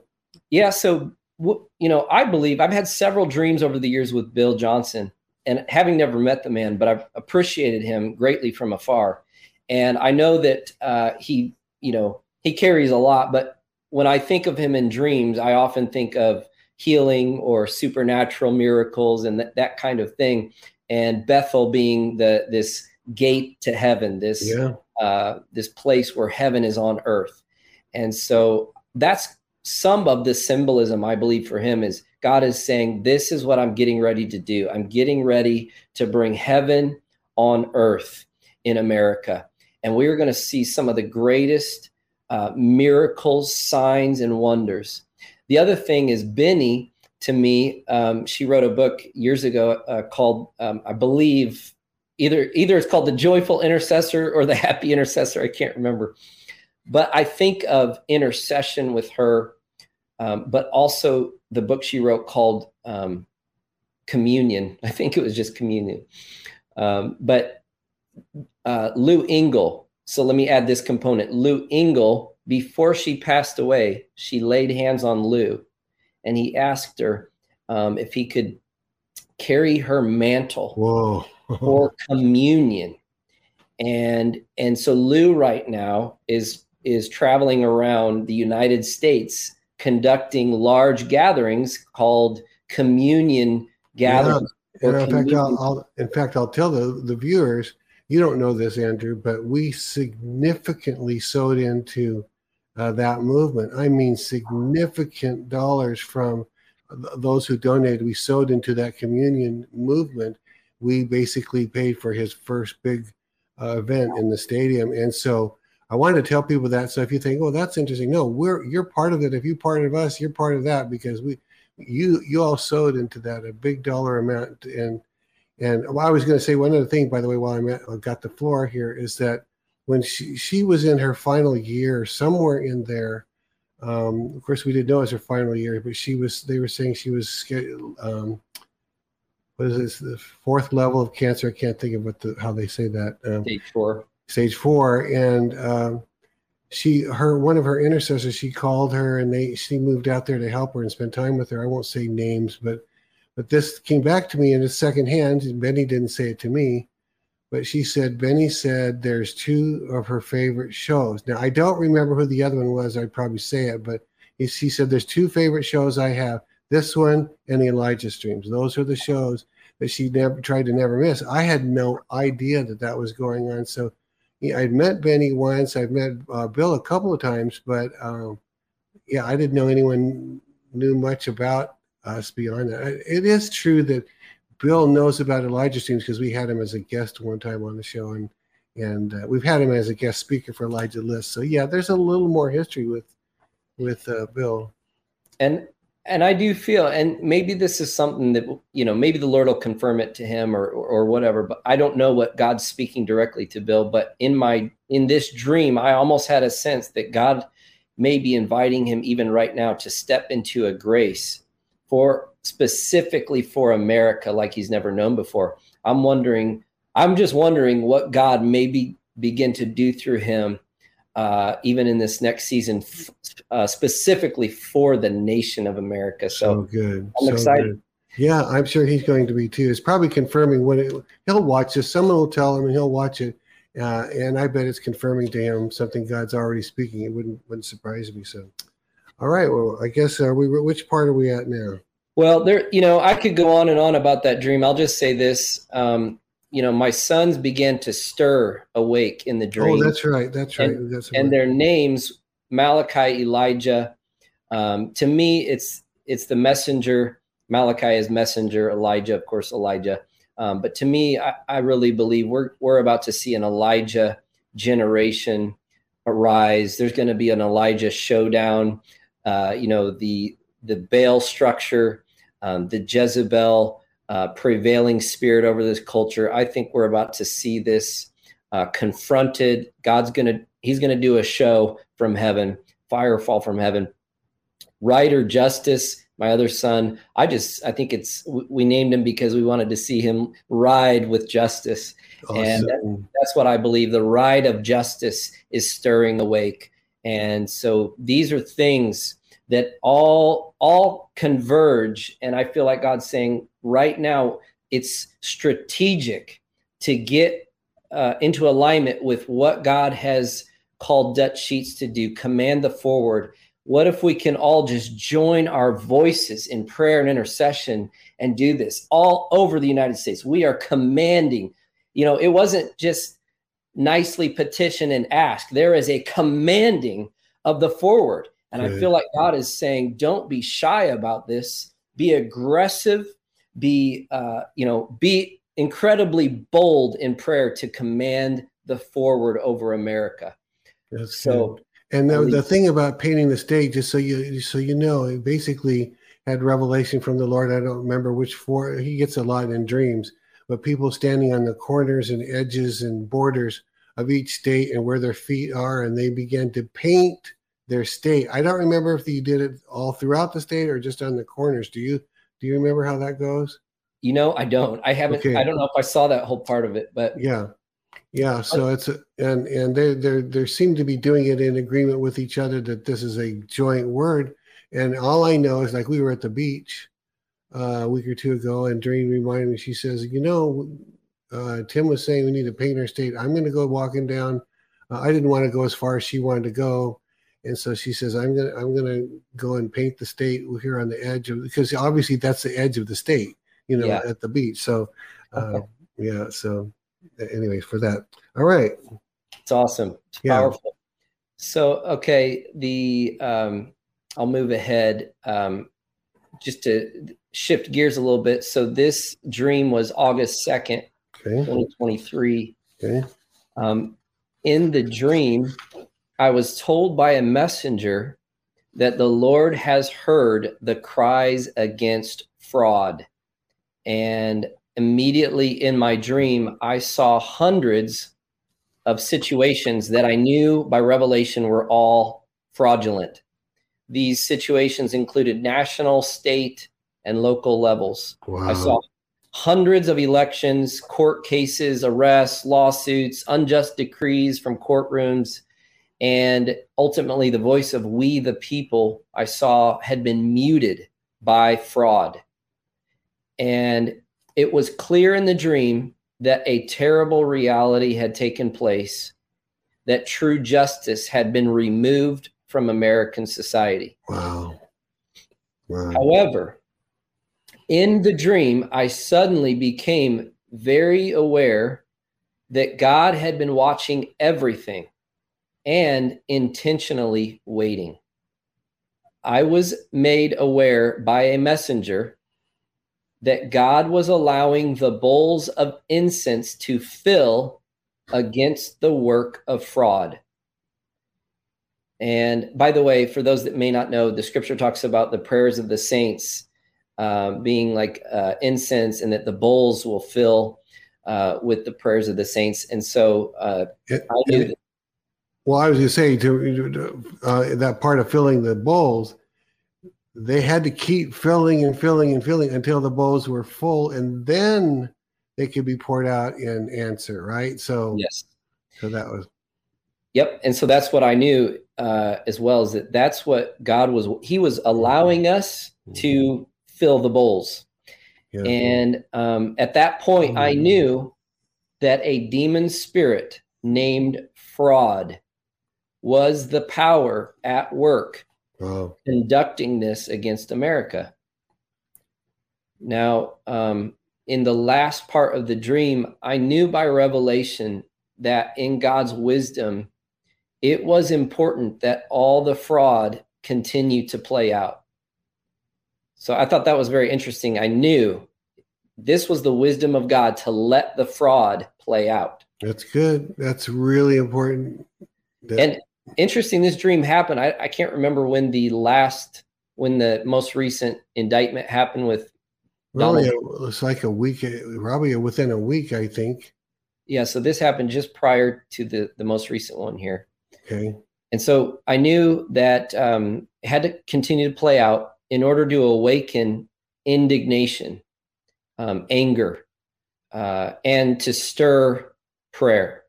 Yeah. So, you know, I believe I've had several dreams over the years with Bill Johnson and having never met the man, but I've appreciated him greatly from afar. And I know that uh, he, you know, he carries a lot, but when I think of him in dreams, I often think of healing or supernatural miracles and that, that kind of thing. And Bethel being the this gate to heaven, this yeah. uh, this place where heaven is on earth. And so that's some of the symbolism I believe for him is God is saying, This is what I'm getting ready to do. I'm getting ready to bring heaven on earth in America. And we are going to see some of the greatest uh, miracles, signs, and wonders. The other thing is Beni, to me, um, she wrote a book years ago uh, called, um, I believe, either either it's called the joyful intercessor or the happy intercessor i can't remember. But i think of intercession with her um, but also the book she wrote called um, communion. (laughs) I think it was just communion. Um, but uh, lou engle so let me add this component. Lou engle before she passed away she laid hands on lou and he asked her um, if he could carry her mantle. Whoa for (laughs) communion. And and so Lou right now is is traveling around the United States conducting large gatherings called communion gatherings. Yeah. in fact, I'll, I'll, in fact, I'll tell the, the viewers, you don't know this, Andrew, but we significantly sowed into uh, that movement. I mean, significant dollars from those who donated. We sowed into that communion movement we basically paid for his first big uh, event in the stadium. And so I wanted to tell people that. So if you think, oh, that's interesting, no, we're you're part of it. If you're part of us, you're part of that because we, you you all sowed into that a big dollar amount. And and I was going to say one other thing, by the way, while I got the floor here, is that when she she was in her final year, somewhere in there. Um, of course, we didn't know it was her final year, but she was. They were saying she was um, what is this the fourth level of cancer? I can't think of what the how they say that um, stage four. stage four. And um, she her one of her intercessors she called her and they she moved out there to help her and spend time with her. I won't say names but but this came back to me in a second hand. And beni didn't say it to me but she said beni said there's two of her favorite shows. Now i don't remember who the other one was. I'd probably say it but he, she said there's two favorite shows i have this one and the Elijah streams. Those are the shows that she never tried to never miss. I had no idea that that was going on. So I'd met Beni once. I've met uh, Bill a couple of times, but um, yeah, I didn't know anyone knew much about us beyond that. It is true that Bill knows about Elijah streams because we had him as a guest one time on the show, and and uh, we've had him as a guest speaker for Elijah List. So yeah, there's a little more history with with uh, Bill. And and I do feel, and maybe this is something that you know, maybe the Lord will confirm it to him or, or, whatever. But I don't know what God's speaking directly to Bill. But in my in this dream, I almost had a sense that God may be inviting him even right now to step into a grace for specifically for America, like he's never known before. I'm wondering. I'm just wondering what God maybe begin to do through him uh, even in this next season, uh, specifically for the nation of America. So, so good. I'm so excited. Good. Yeah, I'm sure he's going to be too. It's probably confirming what it, he'll watch this. Someone will tell him, and he'll watch it. Uh, and I bet it's confirming to him something God's already speaking. It wouldn't wouldn't surprise me. So, all right. Well, I guess are we? Which part are we at now? Well, there. You know, I could go on and on about that dream. I'll just say this. Um, you know, my sons began to stir awake in the dream. Oh, that's right. That's right. And, that's right. and their names, Malachi, Elijah. Um, to me, it's it's the messenger. Malachi is messenger. Elijah, of course, Elijah. Um, but to me, I, I really believe we're we're about to see an Elijah generation arise. There's going to be an Elijah showdown. Uh, you know, the the Baal structure, um, the Jezebel uh, prevailing spirit over this culture. I think we're about to see this uh, confronted. God's gonna He's gonna do a show from heaven, fire fall from heaven. Ryder Justice, my other son. I just I think it's we named him because we wanted to see him ride with justice, awesome. and that, that's what I believe. The ride of justice is stirring awake, and so these are things that all all converge and i feel like god's saying right now it's strategic to get uh, into alignment with what god has called dutch sheets to do command the foreword. What if we can all just join our voices in prayer and intercession and do this all over the united states? We are commanding. You know it wasn't just nicely petition and ask. There is a commanding of the foreword. And I feel like God is saying, don't be shy about this. Be aggressive. Be, uh, you know, be incredibly bold in prayer to command the foreword over America. That's so. Good. And the, the thing about painting the stage, just so you so you know, it basically had revelation from the Lord. I don't remember which four. He gets a lot in dreams, but people standing on the corners and edges and borders of each state and where their feet are, and they began to paint their state. I don't remember if you did it all throughout the state or just on the corners. Do you do you remember how that goes? You know, I don't. I haven't. Okay. I don't know if I saw that whole part of it, but yeah, yeah. So it's a, and and they they they seem to be doing it in agreement with each other that this is a joint word. And all I know is like we were at the beach uh, a week or two ago, and Dream reminded me. She says, you know, uh, Tim was saying we need to paint our state. I'm going to go walking down. Uh, I didn't want to go as far as she wanted to go and so she says, "I'm gonna I'm gonna go and paint the state here on the edge of because obviously that's the edge of the state, you know, yeah. at the beach." So, uh, yeah. So, anyway, for that, all right. It's awesome. It's yeah. powerful. So, okay, the um, I'll move ahead um, just to shift gears a little bit. So, this dream was August second, okay. twenty twenty three. Okay. Um, in the dream, I was told by a messenger that the Lord has heard the cries against fraud. And immediately in my dream, I saw hundreds of situations that I knew by revelation were all fraudulent. These situations included national, state, and local levels. Wow. I saw hundreds of elections, court cases, arrests, lawsuits, unjust decrees from courtrooms. And ultimately, the voice of we, the people, I saw had been muted by fraud. And it was clear in the dream that a terrible reality had taken place, that true justice had been removed from American society. Wow. wow. However, in the dream, I suddenly became very aware that God had been watching everything and intentionally waiting. I was made aware by a messenger that God was allowing the bowls of incense to fill against the work of fraud. And by the way, for those that may not know, the scripture talks about the prayers of the saints uh, being like uh, incense and that the bowls will fill uh, with the prayers of the saints. And so uh, it, I knew that. Well, I was going to say to uh, that part of filling the bowls, they had to keep filling and filling and filling until the bowls were full, and then they could be poured out in answer, right? So yes, so that was. Yep, and so that's what I knew uh, as well as that that's what God was. He was allowing us to mm-hmm. fill the bowls, yeah. and um, at that point, I mm-hmm. knew that a demon spirit named fraud was the power at work wow. conducting this against America. Now, um, in the last part of the dream, I knew by revelation that in God's wisdom, it was important that all the fraud continue to play out. So I thought that was very interesting. I knew this was the wisdom of God to let the fraud play out. That's good. That's really important. That- and interesting this dream happened I, I can't remember when the last when the most recent indictment happened with Probably it was like a week, probably within a week, I think. Yeah, so this happened just prior to the the most recent one here. Okay. And so I knew that um, had to continue to play out in order to awaken indignation, um, anger, uh, and to stir prayer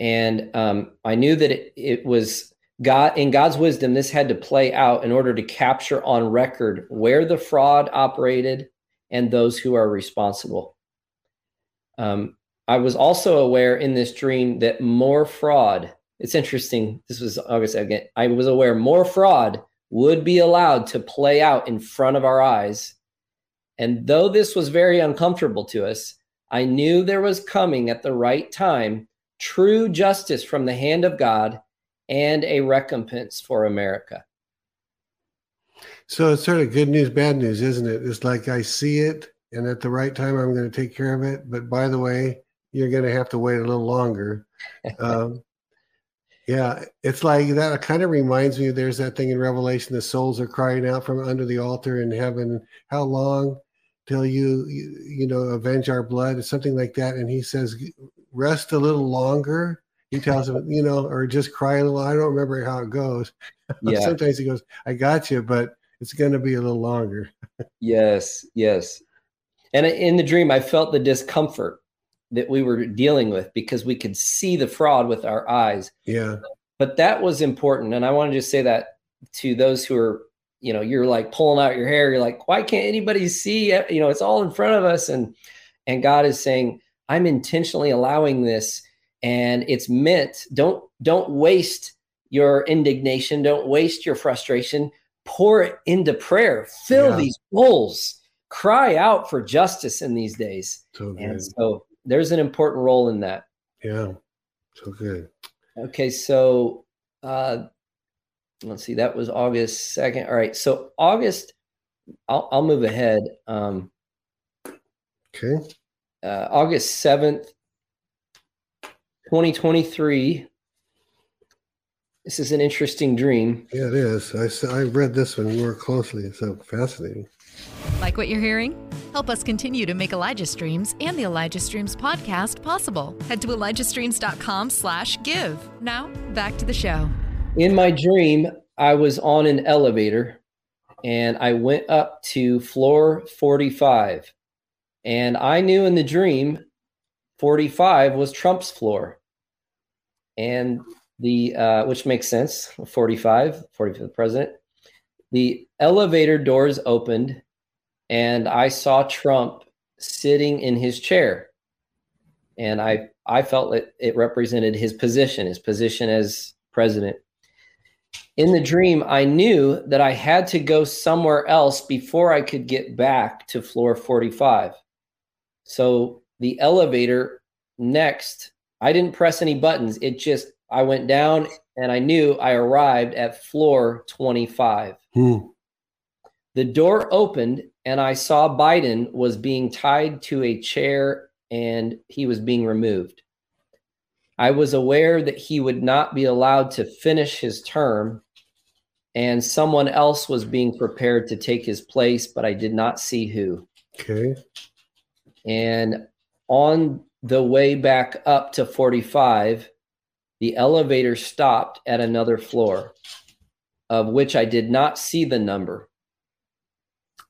and um, I knew that it, it was God in God's wisdom. This had to play out in order to capture on record where the fraud operated and those who are responsible. Um, I was also aware in this dream that more fraud. It's interesting. This was August again. I was aware more fraud would be allowed to play out in front of our eyes. And though this was very uncomfortable to us, I knew there was coming at the right time true justice from the hand of God, and a recompense for America. So it's sort of good news, bad news, isn't it? It's like I see it, and at the right time, I'm going to take care of it. But by the way, you're going to have to wait a little longer. (laughs) um, yeah, it's like that kind of reminds me there's that thing in Revelation the souls are crying out from under the altar in heaven. How long till you, you, you know, avenge our blood? Something like that. And he says, rest a little longer. He tells him, you know, or just cry a little. I don't remember how it goes. (laughs) Yeah. Sometimes he goes, I got you, but it's going to be a little longer. yes, yes. And in the dream, I felt the discomfort that we were dealing with because we could see the fraud with our eyes. Yeah. But that was important. And I want to just say that to those who are, you know, you're like pulling out your hair. You're like, why can't anybody see? You know, it's all in front of us. And, and God is saying, I'm intentionally allowing this and it's meant don't don't waste your indignation, don't waste your frustration, pour it into prayer. Fill yeah. these bowls. Cry out for justice in these days. So and so there's an important role in that. Yeah. So good. Okay, so uh let's see, that was August 2nd. All right. So August, I'll I'll move ahead. Um okay uh, August 7th, 2023. This is an interesting dream. Yeah, it is. I, I read this one more closely. It's so fascinating. Like what you're hearing? Help us continue to make Elijah Streams and the Elijah Streams podcast possible. Head to ElijahStreams.com slash give. Now, back to the show. In my dream, I was on an elevator and I went up to floor 45. And I knew in the dream 45 was Trump's floor. And the uh, which makes sense 45 40 the president. The elevator doors opened and i saw trump sitting in his chair. And i i felt that it represented his position his position as president. In the dream i knew that i had to go somewhere else before i could get back to floor 45 so the elevator next i didn't press any buttons it just I went down and I knew I arrived at floor 25. Hmm. The door opened and I saw Biden was being tied to a chair and he was being removed. I was aware that he would not be allowed to finish his term and someone else was being prepared to take his place, but I did not see who. Okay. And on the way back up to 45, the elevator stopped at another floor, of which I did not see the number.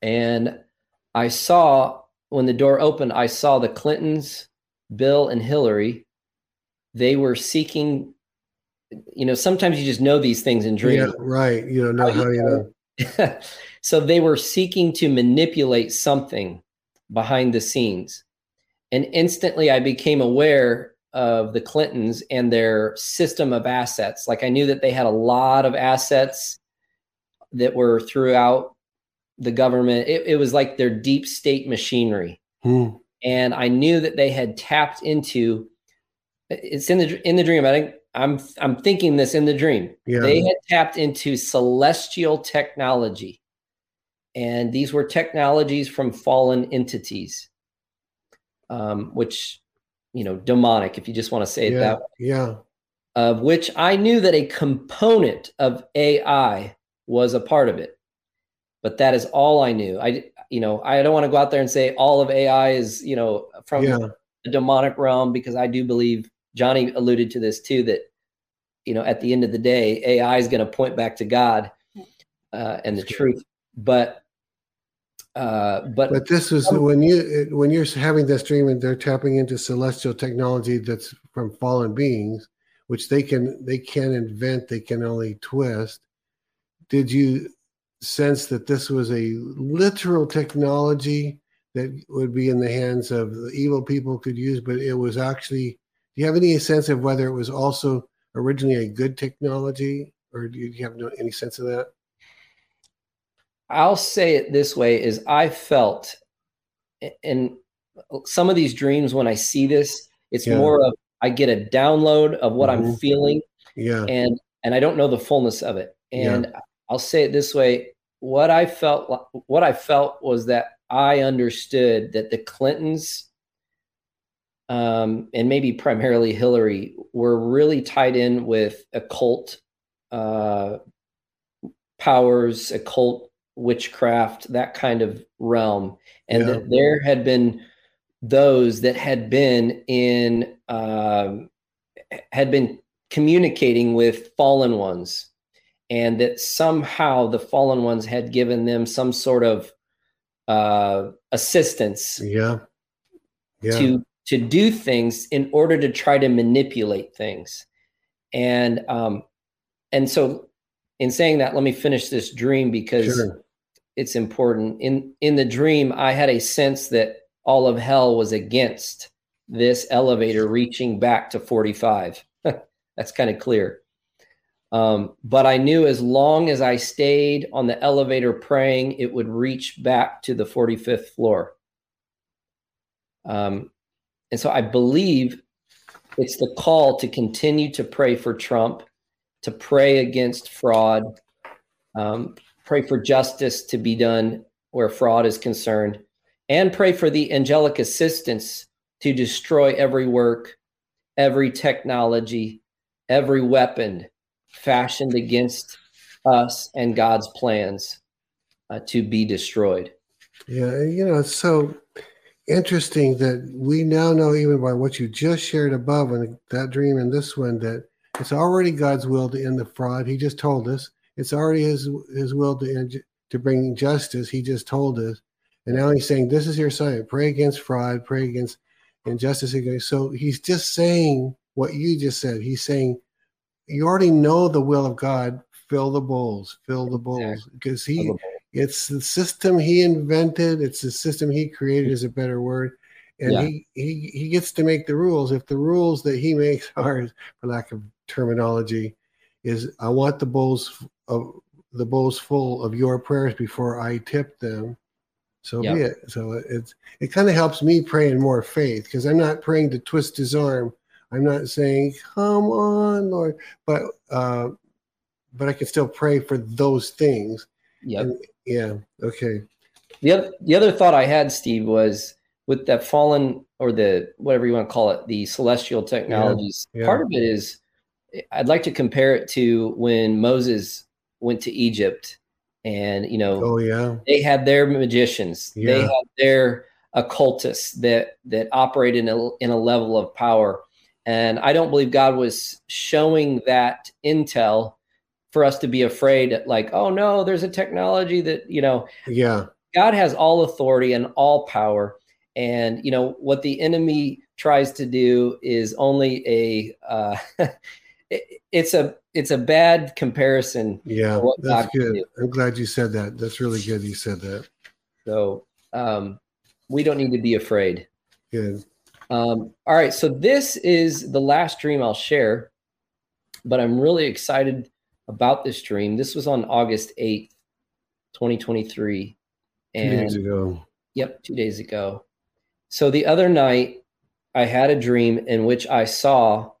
And I saw when the door opened, I saw the Clintons, Bill, and Hillary. They were seeking, you know, sometimes you just know these things in dreams. Yeah, right. You don't know oh, how you know. (laughs) so they were seeking to manipulate something behind the scenes. And instantly I became aware of the Clintons and their system of assets. Like I knew that they had a lot of assets that were throughout the government. It, it was like their deep state machinery. Hmm. And I knew that they had tapped into it's in the in the dream. I think I'm I'm thinking this in the dream. Yeah. They had tapped into celestial technology. And these were technologies from fallen entities. Um, which you know, demonic, if you just want to say it yeah, that way. Yeah. Of which I knew that a component of AI was a part of it. But that is all I knew. I, you know, I don't want to go out there and say all of AI is, you know, from yeah. the demonic realm because I do believe Johnny alluded to this too that, you know, at the end of the day, AI is going to point back to God uh, and the truth. But uh, but but this is um, when you when you're having this dream and they're tapping into celestial technology that's from fallen beings, which they can they can invent, they can only twist. Did you sense that this was a literal technology that would be in the hands of the evil people could use, but it was actually? Do you have any sense of whether it was also originally a good technology, or do you have no, any sense of that? I'll say it this way is I felt in some of these dreams when I see this, it's yeah. more of I get a download of what mm-hmm. I'm feeling. Yeah. And and I don't know the fullness of it. And yeah. I'll say it this way, what I felt what I felt was that I understood that the Clintons um, and maybe primarily Hillary were really tied in with occult uh, powers, occult witchcraft, that kind of realm, and yeah. that there had been those that had been in um, had been communicating with fallen ones, and that somehow the fallen ones had given them some sort of uh, assistance. Yeah. Yeah. To to do things in order to try to manipulate things, and um, and so in saying that, let me finish this dream because sure it's important. In in the dream, I had a sense that all of hell was against this elevator reaching back to 45. (laughs) That's kind of clear. Um, but I knew as long as I stayed on the elevator praying, it would reach back to the 45th floor. Um, and so I believe it's the call to continue to pray for Trump, to pray against fraud, um, pray for justice to be done where fraud is concerned, and pray for the angelic assistance to destroy every work every technology, every weapon fashioned against us and God's plans uh, to be destroyed. Yeah, you know, it's so interesting that we now know, even by what you just shared above and that dream and this one, that it's already God's will to end the fraud. He just told us it's already His His will to end, to bring justice. He just told us, and now He's saying, "This is your sign. Pray against fraud. Pray against injustice." So He's just saying what you just said. He's saying, "You already know the will of God. Fill the bowls. Fill the bowls, because He." It's the system he invented. It's the system he created is a better word. And yeah. he, he he gets to make the rules. If the rules that he makes (laughs) are, for lack of terminology, is I want the bowls of the bowls full of your prayers before I tip them. So yep. be it. So it's it kind of helps me pray in more faith because I'm not praying to twist his arm. I'm not saying, "Come on, Lord," but uh, but I can still pray for those things. Yeah. Yeah. Okay. The other the other thought I had, Steve, was with that fallen or the whatever you want to call it, the celestial technologies. Yeah, yeah. Part of it is I'd like to compare it to when Moses went to Egypt and you know oh yeah. they had their magicians. Yeah. they had their occultists that that operate in a, in a level of power. And i don't believe god was showing that intel for us to be afraid like oh no there's a technology that you know. Yeah. God has all authority and all power. And you know what the enemy tries to do is only a uh, (laughs) it, it's a it's a bad comparison yeah that's god good i'm glad you said that that's really good you said that so um we don't need to be afraid good um all right so this is the last dream i'll share but i'm really excited about this dream. This was on August 8th, 2023. And, two days ago. Yep, two days ago. So the other night, I had a dream in which I saw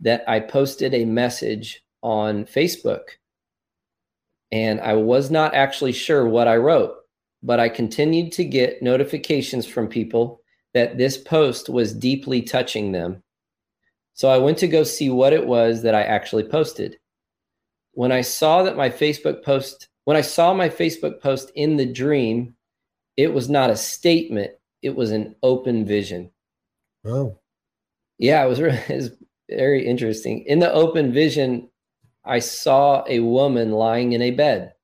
that I posted a message on Facebook. And I was not actually sure what I wrote, but I continued to get notifications from people that this post was deeply touching them. So I went to go see what it was that I actually posted when I saw that my Facebook post, when I saw my Facebook post in the dream, it was not a statement, it was an open vision. Oh. Yeah, it was, really, (laughs) it was very interesting. In the open vision, I saw a woman lying in a bed.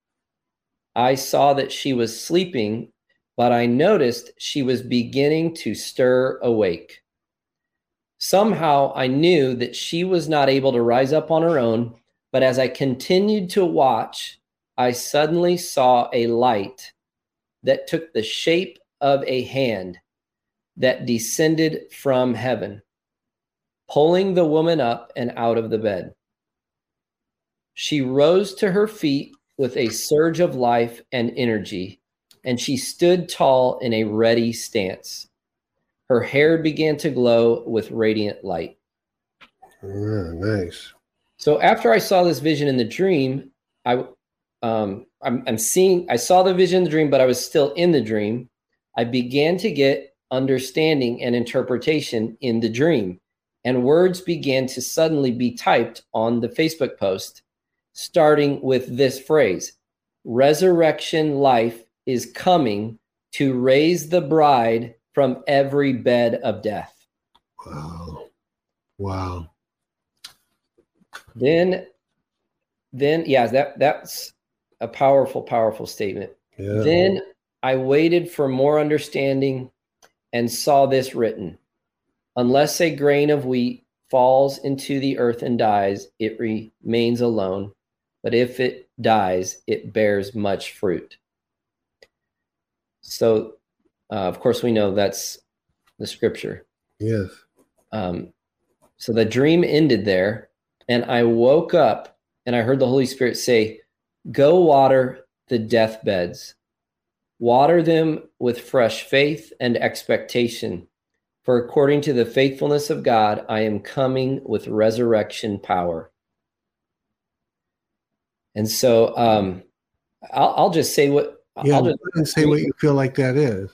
I saw that she was sleeping, but I noticed she was beginning to stir awake. Somehow I knew that she was not able to rise up on her own but as I continued to watch, I suddenly saw a light that took the shape of a hand that descended from heaven, pulling the woman up and out of the bed. She rose to her feet with a surge of life and energy, and she stood tall in a ready stance. Her hair began to glow with radiant light. Oh, nice. So after I saw this vision in the dream, I um, I'm, I'm seeing I saw the vision in the dream, but I was still in the dream. I began to get understanding and interpretation in the dream, and words began to suddenly be typed on the Facebook post, starting with this phrase: "Resurrection life is coming to raise the bride from every bed of death." Wow! Wow! Then, then yeah, that that's a powerful, powerful statement. Yeah. Then I waited for more understanding and saw this written: Unless a grain of wheat falls into the earth and dies, it remains alone. But if it dies, it bears much fruit. So, uh, of course, we know that's the scripture. Yes. Um, so the dream ended there. And I woke up and I heard the Holy Spirit say, Go water the deathbeds, water them with fresh faith and expectation. For according to the faithfulness of God, I am coming with resurrection power. And so um, I'll, I'll just say what yeah, I'll just say what you feel like that is.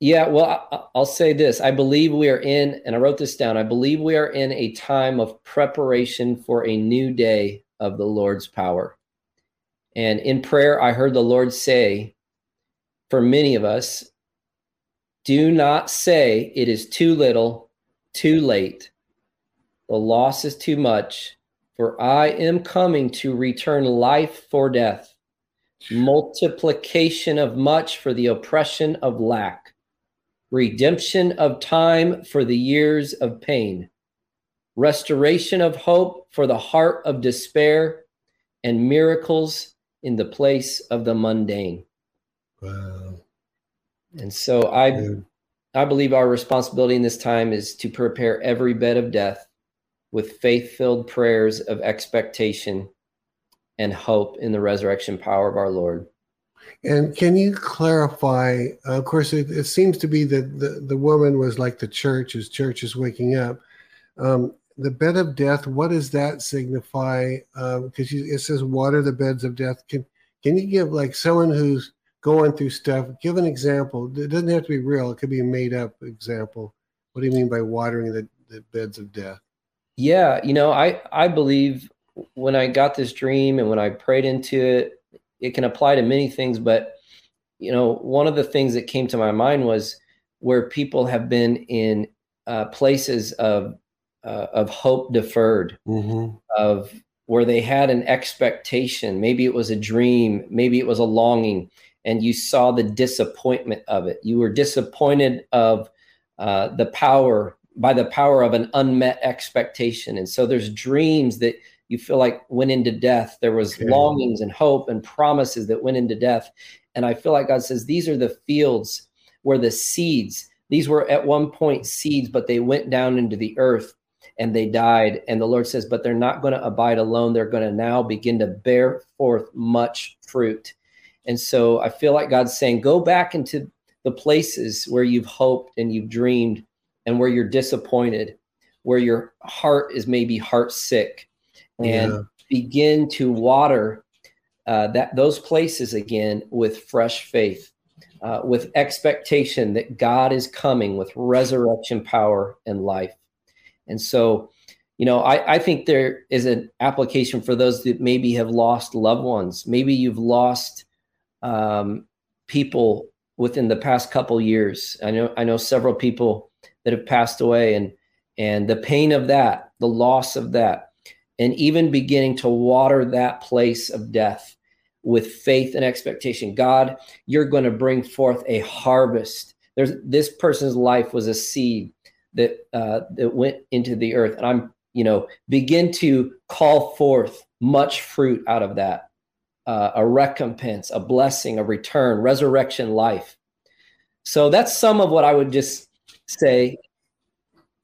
Yeah, well, I'll say this. I believe we are in, and I wrote this down. I believe we are in a time of preparation for a new day of the Lord's power. And in prayer, I heard the Lord say, for many of us, do not say it is too little, too late. The loss is too much, for I am coming to return life for death, multiplication of much for the oppression of lack redemption of time for the years of pain, restoration of hope for the heart of despair, and miracles in the place of the mundane. Wow. And so I I believe our responsibility in this time is to prepare every bed of death with faith-filled prayers of expectation and hope in the resurrection power of our Lord. And can you clarify? Uh, of course, it, it, seems to be that the, the woman was like the church, as church is waking up. Um, the bed of death, what does that signify? Because um, it says water the beds of death. Can can you give like someone who's going through stuff? Give an example. It doesn't have to be real. It could be a made up example. What do you mean by watering the, the beds of death? Yeah, you know, I I believe when I got this dream and when I prayed into it, it can apply to many things, but you know, one of the things that came to my mind was where people have been in uh, places of uh, of hope deferred, mm-hmm. of where they had an expectation. Maybe it was a dream, maybe it was a longing, and you saw the disappointment of it. You were disappointed of uh, the power by the power of an unmet expectation, and so there's dreams that you feel like went into death. There was okay. longings and hope and promises that went into death. And I feel like God says these are the fields where the seeds, these were at one point seeds, but they went down into the earth and they died. And the Lord says, but they're not going to abide alone. They're going to now begin to bear forth much fruit. And so I feel like God's saying, go back into the places where you've hoped and you've dreamed and where you're disappointed, where your heart is maybe heart sick and yeah. begin to water uh, that those places again with fresh faith, uh, with expectation that God is coming with resurrection power and life. And so, you know, I, I think there is an application for those that maybe have lost loved ones. Maybe you've lost um, people within the past couple years. I know I know several people that have passed away, and and the pain of that, the loss of that, and even beginning to water that place of death with faith and expectation. God, you're going to bring forth a harvest. There's this person's life was a seed that uh, that went into the earth, and I'm you know begin to call forth much fruit out of that, uh, a recompense, a blessing, a return, resurrection life. So that's some of what I would just say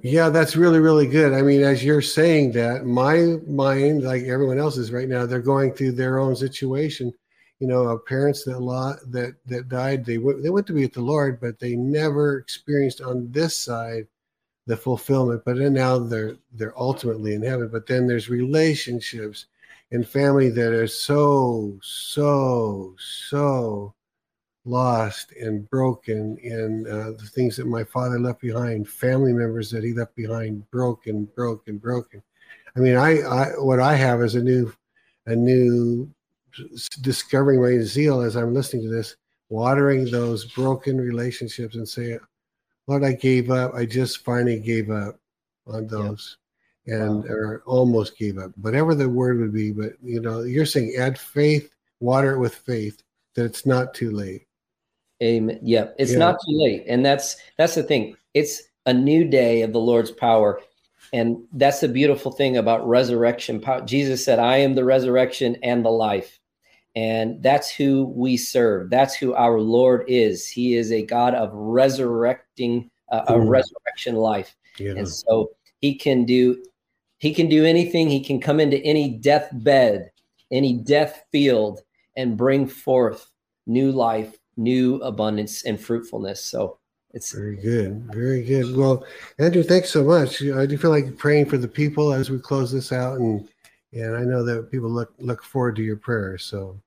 yeah, that's really, really good. I mean, as you're saying that, my mind, like everyone else's right now, they're going through their own situation. You know, parents that law that that died, they went they went to be with the Lord, but they never experienced on this side the fulfillment. But then now they're they're ultimately in heaven. But then there's relationships and family that are so, so, so lost and broken and uh, the things that my father left behind family members that he left behind broken broken broken. I mean i, I what i have is a new a new discovering my zeal as i'm listening to this watering those broken relationships and saying, lord i gave up. I just finally gave up on those. And wow. or almost gave up whatever the word would be but you know you're saying add faith water it with faith that it's not too late Amen. Yeah, it's yeah. not too late, and that's that's the thing. It's a new day of the Lord's power, and that's the beautiful thing about resurrection power. Jesus said, "I am the resurrection and the life," and that's who we serve. That's who our Lord is. He is a God of resurrecting, uh, a mm. resurrection life, yeah. and so He can do He can do anything. He can come into any deathbed, any death field, and bring forth new life new abundance and fruitfulness. So it's very good, very good. Well, Andrew, thanks so much. I do feel like praying for the people as we close this out, and and I know that people look look forward to your prayers. So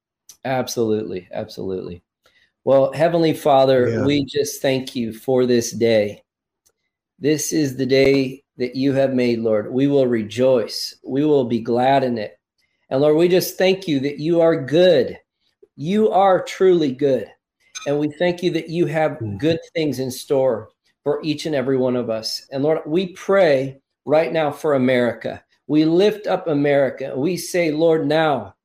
absolutely, absolutely. Well, Heavenly Father, yeah. we just thank you for this day. This is the day that you have made, Lord. We will rejoice. We will be glad in it. And Lord, we just thank you that you are good. You are truly good. And we thank you that you have mm-hmm. good things in store for each and every one of us. And Lord, we pray right now for America. We lift up America. We say, Lord, now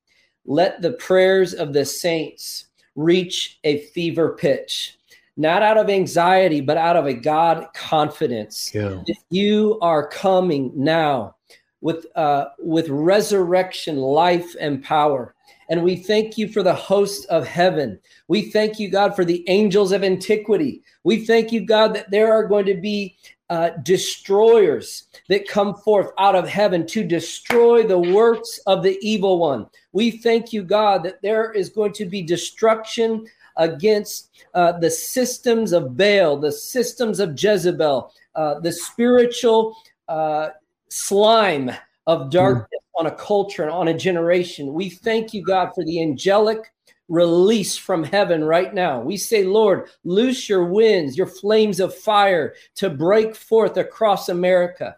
let the prayers of the saints reach a fever pitch, not out of anxiety, but out of a God confidence. Yeah. If you are coming now with uh, with resurrection, life, and power. And we thank you for the host of heaven. We thank you, God, for the angels of antiquity. We thank you, God, that there are going to be uh, destroyers that come forth out of heaven to destroy the works of the evil one. We thank you, God, that there is going to be destruction against uh, the systems of Baal, the systems of Jezebel, uh, the spiritual uh, slime of darkness mm. on a culture and on a generation. We thank you, God, for the angelic release from heaven right now. We say, Lord, loose your winds, your flames of fire to break forth across America.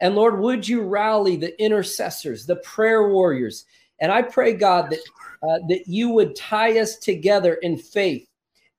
And Lord, would you rally the intercessors, the prayer warriors? And I pray, God, that uh, that you would tie us together in faith,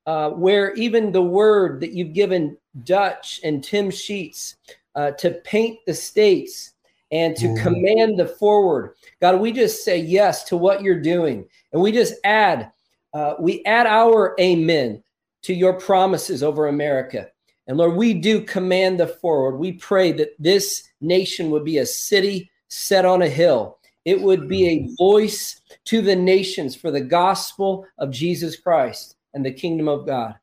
uh, where even the word that you've given Dutch and Tim Sheets uh, to paint the states and to mm. command the forward. God, we just say yes to what you're doing, and we just add, uh, we add our amen to your promises over America. And Lord, we do command the forward. We pray that this nation would be a city set on a hill. It would be a voice to the nations for the gospel of Jesus Christ and the kingdom of God.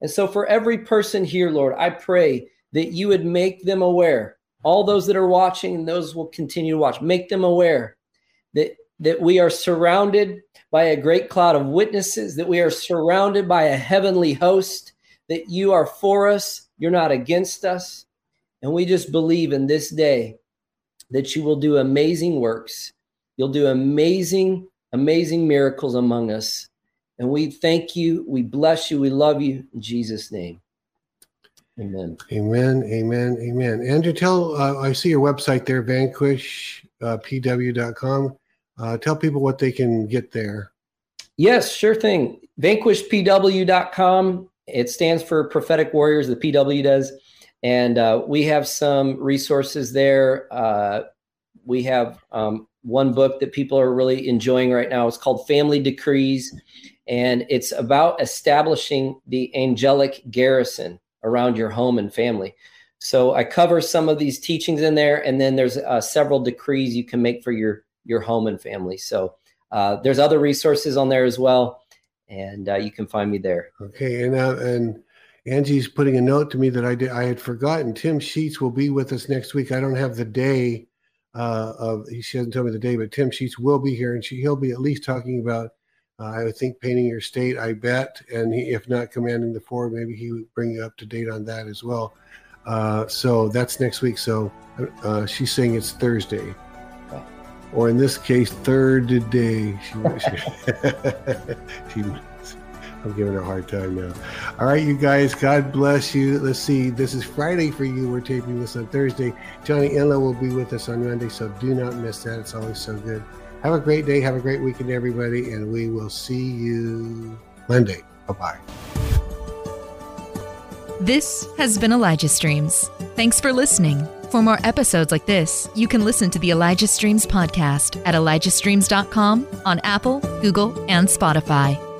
And so, for every person here, Lord, I pray that you would make them aware. All those that are watching and those will continue to watch. Make them aware that that we are surrounded by a great cloud of witnesses that we are surrounded by a heavenly host that you are for us you're not against us. And we just believe in this day that you will do amazing works you'll do amazing amazing miracles among us and we thank you we bless you we love you in jesus name Amen. Amen. Amen. Amen. Andrew, tell, uh, I see your website there, vanquishpw.com. Uh, tell people what they can get there. Yes, sure thing. Vanquishpw.com. It stands for Prophetic Warriors, the PW does. And uh, we have some resources there. Uh, we have um, one book that people are really enjoying right now. It's called Family Decrees, and it's about establishing the angelic garrison around your home and family. So I cover some of these teachings in there, and then there's uh, several decrees you can make for your your home and family. So uh, there's other resources on there as well, and uh, you can find me there. Okay, and and Angie's putting a note to me that I did I had forgotten. Tim Sheets will be with us next week. I don't have the day uh, of she hasn't told me the day, but Tim Sheets will be here, and she he'll be at least talking about uh, I would think painting your state, I bet, and he, if not commanding the forward, maybe he would bring you up to date on that as well. Uh, so that's next week. So uh, she's saying it's Thursday, or in this case, third day. She, she, (laughs) she, I'm giving her a hard time now. All right, you guys, God bless you. Let's see. This is Friday for you. We're taping this on Thursday. Johnny Enlow will be with us on Monday, so do not miss that. It's always so good. Have a great day. Have a great weekend, everybody. And we will see you Monday. Bye bye. This has been Elijah Streams. Thanks for listening. For more episodes like this, you can listen to the Elijah Streams podcast at ElijahStreams.com on Apple, Google, and Spotify.